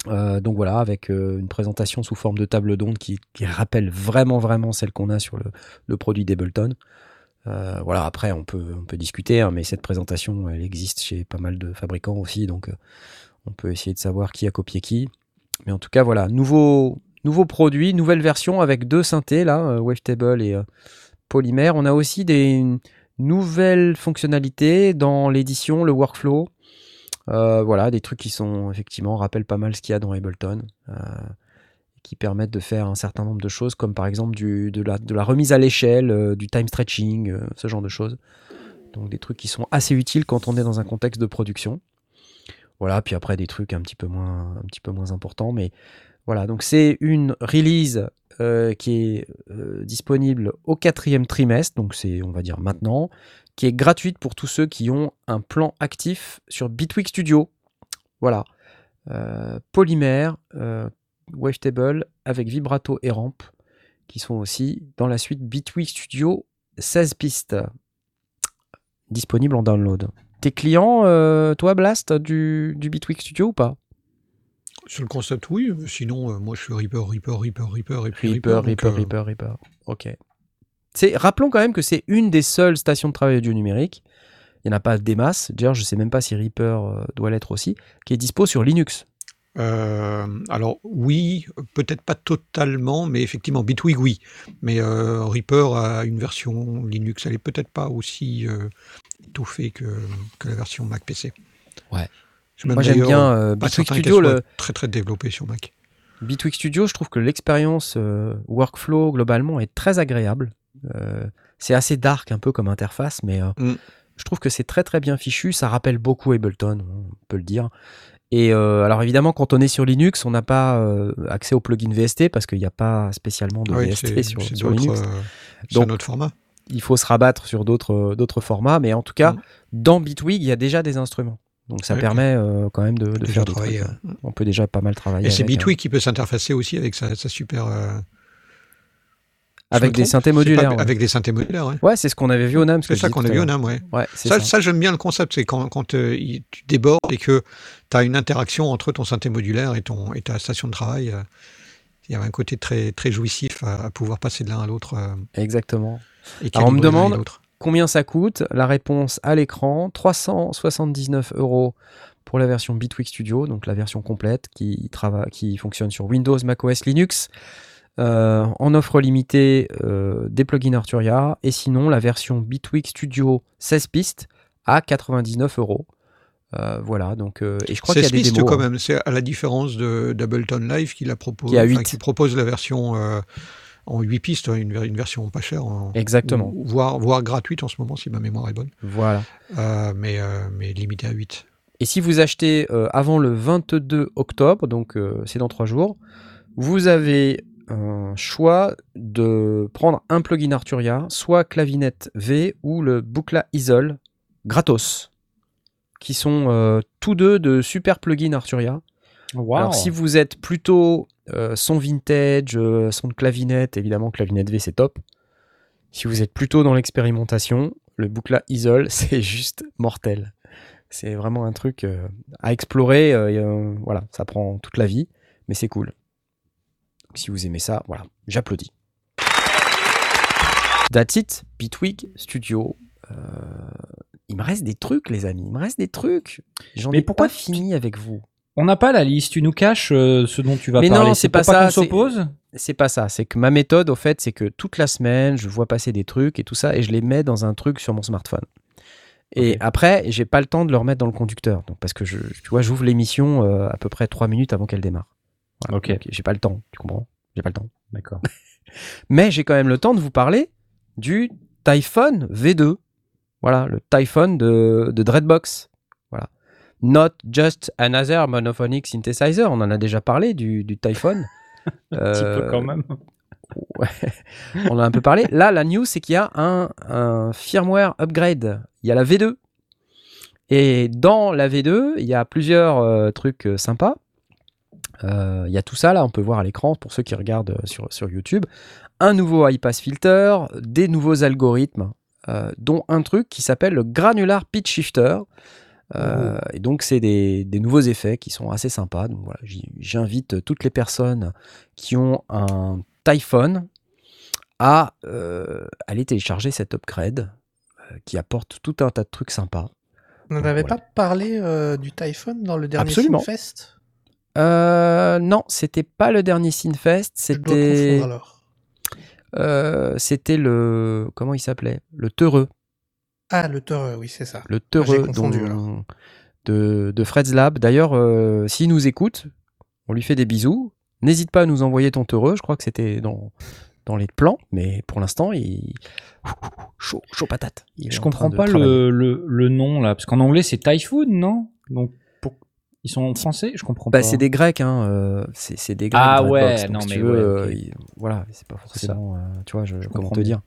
Euh, donc voilà, avec euh, une présentation sous forme de table d'onde qui, rappelle vraiment vraiment celle qu'on a sur le, produit d'Ableton. Euh, voilà, après on peut, discuter, hein, mais cette présentation elle existe chez pas mal de fabricants aussi, donc on peut essayer de savoir qui a copié qui. Mais en tout cas voilà, nouveau, nouveau produit, nouvelle version avec deux synthés là, Wavetable et Polymère. On a aussi des nouvelles fonctionnalités dans l'édition, le workflow. Euh, voilà, des trucs qui sont effectivement rappellent pas mal ce qu'il y a dans Ableton, euh, qui permettent de faire un certain nombre de choses, comme par exemple du, de, la, de la remise à l'échelle, euh, du time stretching, ce genre de choses. Donc des trucs qui sont assez utiles quand on est dans un contexte de production. Voilà, puis après des trucs un petit peu moins, un petit peu moins importants, mais voilà. Donc c'est une release qui est disponible au quatrième trimestre, donc c'est on va dire maintenant, qui est gratuite pour tous ceux qui ont un plan actif sur Bitwig Studio. Voilà. Euh, Polymère, euh, Wavetable avec Vibrato et Ramp qui sont aussi dans la suite Bitwig Studio 16 pistes disponibles en download. T'es client, euh, toi, Blast, du, du Bitwig Studio ou pas? Sur le concept, oui. Sinon, euh, moi, je suis Reaper, Reaper, Reaper, Reaper, et puis Reaper, donc, Reaper, euh, Reaper, Reaper. Ok. C'est, rappelons quand même que c'est une des seules stations de travail audio numérique. Il n'y en a pas des masses. D'ailleurs, je ne sais même pas si Reaper euh, doit l'être aussi, qui est dispo sur Linux. Euh, alors oui, peut-être pas totalement, mais effectivement, Bitwig, oui. Mais euh, Reaper a une version Linux, elle est peut-être pas aussi euh, étoffée que, que la version Mac PC. Ouais. Moi, j'aime bien Bitwig Studio. Le, très très développée sur Mac. Bitwig Studio, je trouve que l'expérience workflow globalement est très agréable. Euh, c'est assez dark un peu comme interface, mais euh, Mm. je trouve que c'est très très bien fichu. Ça rappelle beaucoup Ableton, on peut le dire. Et euh, alors évidemment, quand on est sur Linux, on n'a pas euh, accès au plugin VST parce qu'il n'y a pas spécialement de Oui, VST sur, Linux. euh, Donc, format. Il faut se rabattre sur d'autres formats, mais en tout cas, Mm. dans Bitwig, il y a déjà des instruments. Donc ça permet quand même de, faire des travailler, trucs. euh, On peut déjà pas mal travailler. Et c'est avec, Bitwig qui peut s'interfacer aussi avec sa, sa super. Avec des synthés pas- modulaires, ouais. Avec des synthés modulaires, ouais. Ouais, c'est ce qu'on avait vu au NAM. C'est ça qu'on a vu au. NAM, ouais. Ouais, Ça, ça. ça, j'aime bien le concept, c'est quand, quand euh, tu débordes et que tu as une interaction entre ton synthé modulaire et, ton, et ta station de travail. euh, Il y a un côté très, très jouissif à, à pouvoir passer de l'un à l'autre. euh, Exactement. et Alors, on me demande-. Combien ça coûte La réponse à l'écran 379 euros pour la version Bitwig Studio, donc la version complète qui, qui fonctionne sur Windows, macOS, Linux. Euh, en offre limitée euh, des plugins Arturia et sinon la version Bitwig Studio 16 pistes à 99 euros. Euh, Voilà, donc euh, et je crois qu'il y a des 16 pistes démos. quand hein. même, c'est à la différence de d'Ableton Live qui, la propose, Qui a propose la version euh, en 8 pistes, hein, une, ver- une version pas chère, en- Exactement. ou- voire, voire gratuite en ce moment si ma mémoire est bonne, Voilà. Mais, mais limitée à 8. Et si vous achetez avant le 22 octobre, donc c'est dans trois jours, vous avez un choix de prendre un plugin Arturia, soit Clavinet V ou le Bucla Isol gratos, qui sont euh, tous deux de super plugins Arturia. Wow. Alors si vous êtes plutôt euh, son vintage, euh, son de clavinet, évidemment Clavinet V c'est top. Si vous êtes plutôt dans l'expérimentation, le Bucla Isol c'est juste mortel. C'est vraiment un truc à explorer. et, voilà, ça prend toute la vie, mais c'est cool. Si vous aimez ça, voilà, j'applaudis. That's it, Bitwig Studio. Euh, il me reste des trucs, les amis. Il me reste des trucs. J'en Mais ai pourquoi pas fini avec vous. On n'a pas la liste, tu nous caches euh, ce dont tu vas Mais parler. non, c'est pas ça, c'est- s'oppose C'est pas ça. C'est que ma méthode, au fait, c'est que toute la semaine, je vois passer des trucs et tout ça, et je les mets dans un truc sur mon smartphone. Et Ok. après, j'ai pas le temps de le remettre dans le conducteur. Donc, parce que je, tu vois, j'ouvre l'émission euh, à peu près 3 minutes avant qu'elle démarre. Voilà. Ok. J'ai pas le temps, tu comprends? J'ai pas le temps. D'accord. Mais j'ai quand même le temps de vous parler du Typhon V2. Voilà, le Typhon de, de Dreadbox. Voilà. Not just another monophonic synthesizer. On en a déjà parlé du, du Typhon. Un petit peu Euh, quand même. Ouais, on en a un peu parlé. Là, la news, c'est qu'il y a un, un firmware upgrade. Il y a la V2. Et dans la V2, il y a plusieurs euh, trucs euh, sympas. Euh, il y a tout ça, là, on peut voir à l'écran pour ceux qui regardent euh, sur, sur YouTube. Un nouveau high pass filter, des nouveaux algorithmes, euh, dont un truc qui s'appelle le granular pitch shifter. Euh, Et donc, c'est des, des nouveaux effets qui sont assez sympas. Donc, voilà, j'invite toutes les personnes qui ont un Typhon à euh, aller télécharger cet upgrade euh, qui apporte tout un tas de trucs sympas. On n'en avait Voilà. pas parlé euh, du Typhon dans le dernier Absolument. Euh, non, c'était pas le dernier Sinfest, c'était euh, c'était le comment il s'appelait? Le Teureux, Ah, le Toreux, oui, c'est ça. le Ah, Teureux confondu, dont- alors. de de Fred's Lab. D'ailleurs, euh, s'il nous écoute, on lui fait des bisous. N'hésite pas à nous envoyer ton Teureux, je crois que c'était dans dans les plans, mais pour l'instant, il chaud chaud patate. Il Je en comprends pas le, le, le nom là, parce qu'en anglais c'est Typhoon, non? Donc. Ils sont français, je comprends Bah, pas. c'est des Grecs, hein. euh, c'est des Grecs. Ah ouais, non, si mais tu veux, ouais, euh, ok. il- voilà, c'est pas forcément, euh, tu vois, je, comment comprends te dire.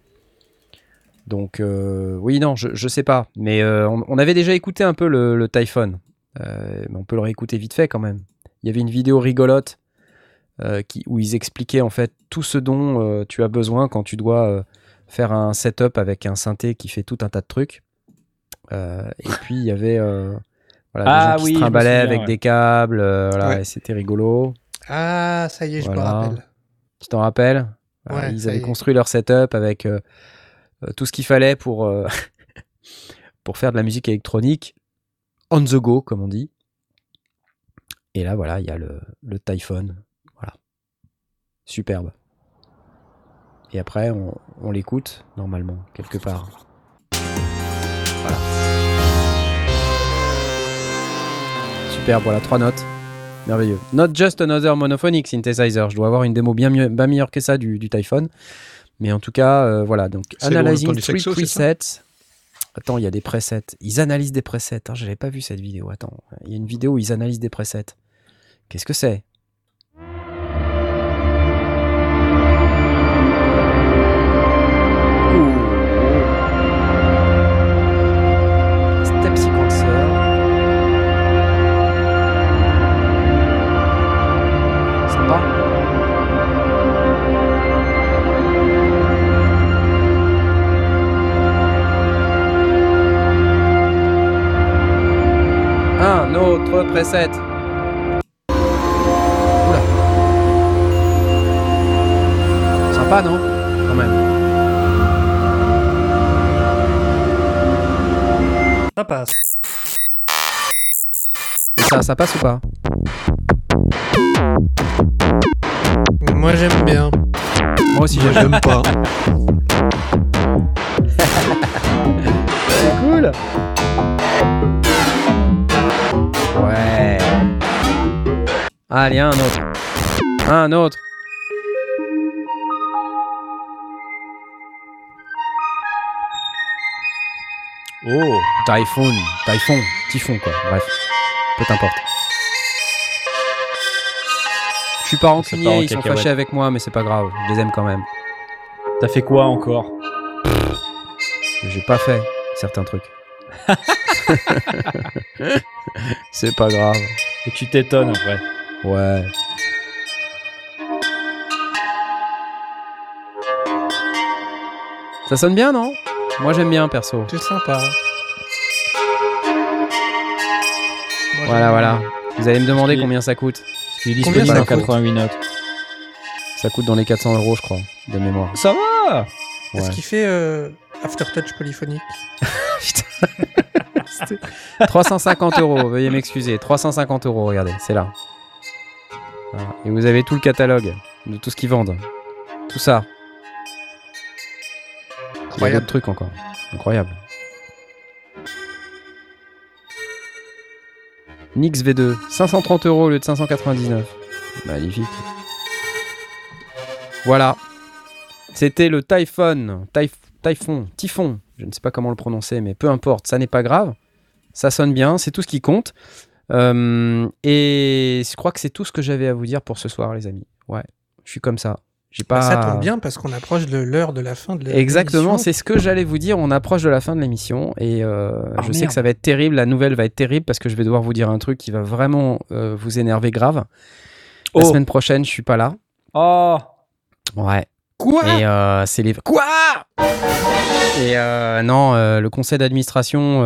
Donc, euh, oui, non, je, je sais pas, mais on, on avait déjà écouté un peu le, le Typhon, mais on peut le réécouter vite fait quand même. Il y avait une vidéo rigolote qui, où ils expliquaient en fait tout ce dont tu as besoin quand tu dois faire un setup avec un synthé qui fait tout un tas de trucs. Euh, et puis il y avait euh, voilà, Ah des gens qui oui, se trimbalaient avec ouais. des câbles, euh, voilà, Ouais. c'était rigolo. Ah, ça y est, je Voilà. me rappelle. Tu t'en rappelles? Ouais, Ils avaient construit leur setup avec euh, euh, tout ce qu'il fallait pour, euh, pour faire de la musique électronique on the go, comme on dit. Et là, voilà, il y a le, le Typhon. Voilà. Superbe. Et après, on, on l'écoute, normalement, quelque part. Superbe, voilà, trois notes. Merveilleux. Not just another monophonic synthesizer. Je dois avoir une démo bien, mieux, bien meilleure que ça du, du Typhon. Mais en tout cas, euh, voilà. Donc, analyzing sexo, ça presets. Attends, il y a des presets. Ils analysent des presets. Je j'avais pas vu cette vidéo. Attends, il y a une vidéo où ils analysent des presets. Qu'est-ce que c'est? Un autre preset. Oula. Sympa, non Quand même. Ça passe. Ça, ça passe ou pas? Moi, j'aime bien. Moi aussi, j'aime pas. C'est cool. Ouais. Allez, un autre. Un autre. Oh. Typhoon. Typhon. Typhon, quoi. Bref. Peu importe. Je suis pas rancunier, ils sont fâchés avec moi, mais c'est pas grave. Je les aime quand même. T'as fait quoi encore? J'ai pas fait certains trucs. c'est pas grave. Et tu t'étonnes après. Ouais. Ça sonne bien, non? Moi j'aime bien, perso. C'est sympa. Moi, Voilà, voilà. bien. Vous allez me demander Parce combien ça coûte. Il est Combien disponible ça à coûte 88 notes. Ça coûte dans les 400 euros, je crois, de mémoire. Ça va Est-ce Ouais. qu'il fait euh, Aftertouch polyphonique? 350 euros, veuillez m'excuser. 350 euros, regardez, c'est là. Voilà. Et vous avez tout le catalogue de tout ce qu'ils vendent. Tout ça. Il y a Incroyable. d'autres trucs encore. Incroyable. Nix V2, 530 euros au lieu de 599. Magnifique. Voilà. C'était le Typhon. Typh- Typhon. Typhon. Je ne sais pas comment le prononcer, mais peu importe, ça n'est pas grave. Ça sonne bien, c'est tout ce qui compte. Euh, et je crois que c'est tout ce que j'avais à vous dire pour ce soir, les amis. Ouais, je suis comme ça. J'ai pas. Bah, Ça tombe bien parce qu'on approche de l'heure de la fin de la- Exactement, l'émission. c'est ce que j'allais vous dire. On approche de la fin de l'émission et euh, Ah, je sais que ça va être terrible. La nouvelle va être terrible parce que je vais devoir vous dire un truc qui va vraiment euh, vous énerver grave. La Oh. semaine prochaine, je suis pas là. Oh Ouais. Quoi Et euh, c'est les. Quoi Et euh, non, euh, le conseil d'administration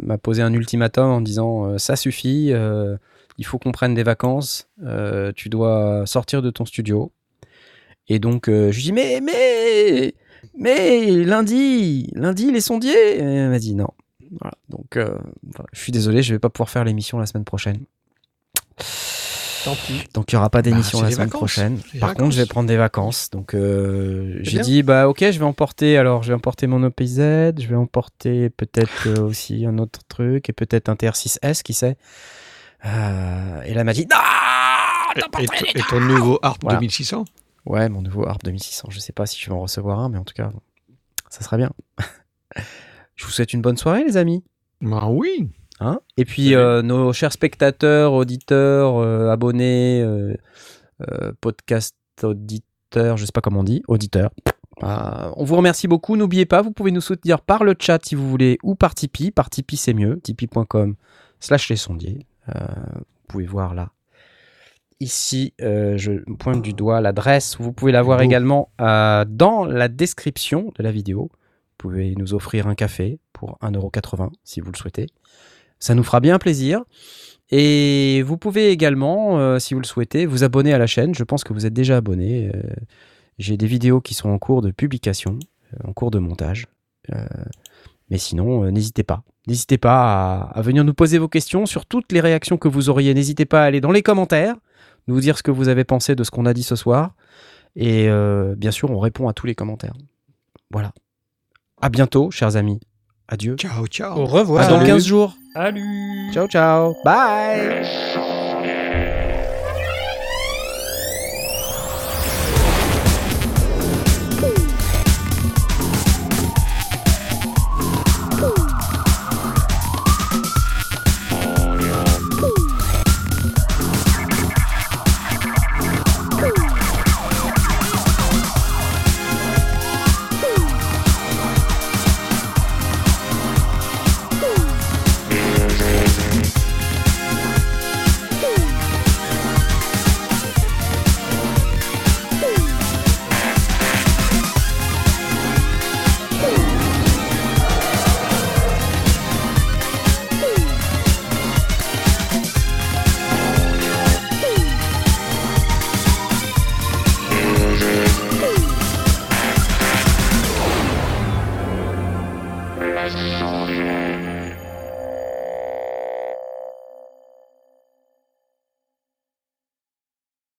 m'a posé un ultimatum en disant ça suffit, il faut qu'on prenne des vacances, tu dois sortir de ton studio. Et donc je lui dis mais mais mais lundi lundi les sondiers. Et elle m'a dit non. Voilà. Donc voilà. je suis désolé, je vais pas pouvoir faire l'émission la semaine prochaine. Tant pis. Donc il n'y aura pas d'émission c'est la semaine vacances. prochaine. Par vacances. contre, je vais prendre des vacances. Donc euh, j'ai dit bah ok, je vais emporter alors je vais emporter mon OPZ, je vais emporter peut-être euh, aussi un autre truc et peut-être un TR6S qui sait. Euh, et là m'a dit non. Et, et- et ton nouveau Harp Voilà. 2600 Ouais, mon nouveau Harp 2600. Je sais pas si je vais en recevoir un, mais en tout cas, ça sera bien. je vous souhaite une bonne soirée, les amis. Bah oui. Hein et puis euh, nos chers spectateurs, auditeurs, euh, abonnés, euh, euh, podcast auditeurs, je sais pas comment on dit, auditeurs. Euh, on vous remercie beaucoup. N'oubliez pas, vous pouvez nous soutenir par le chat si vous voulez ou par Tipeee. Par Tipeee, c'est mieux. Tipeee.com slash les sondiers. Vous pouvez voir là ici, je pointe du doigt l'adresse. Vous pouvez la voir également dans la description de la vidéo. Vous pouvez nous offrir un café pour 1,80€ si vous le souhaitez. Ça nous fera bien plaisir. Et vous pouvez également, euh, si vous le souhaitez, vous abonner à la chaîne. Je pense que vous êtes déjà abonné. Euh, J'ai des vidéos qui sont en cours de publication, euh, en cours de montage. Euh, mais sinon, euh, n'hésitez pas. N'hésitez pas à, à venir nous poser vos questions sur toutes les réactions que vous auriez. N'hésitez pas à aller dans les commentaires, nous dire ce que vous avez pensé de ce qu'on a dit ce soir. Et euh, bien sûr, on répond à tous les commentaires. Voilà. À bientôt, chers amis. Adieu. Ciao, ciao. Au revoir. À dans Salut. 15 jours. Salut Ciao, ciao. Bye.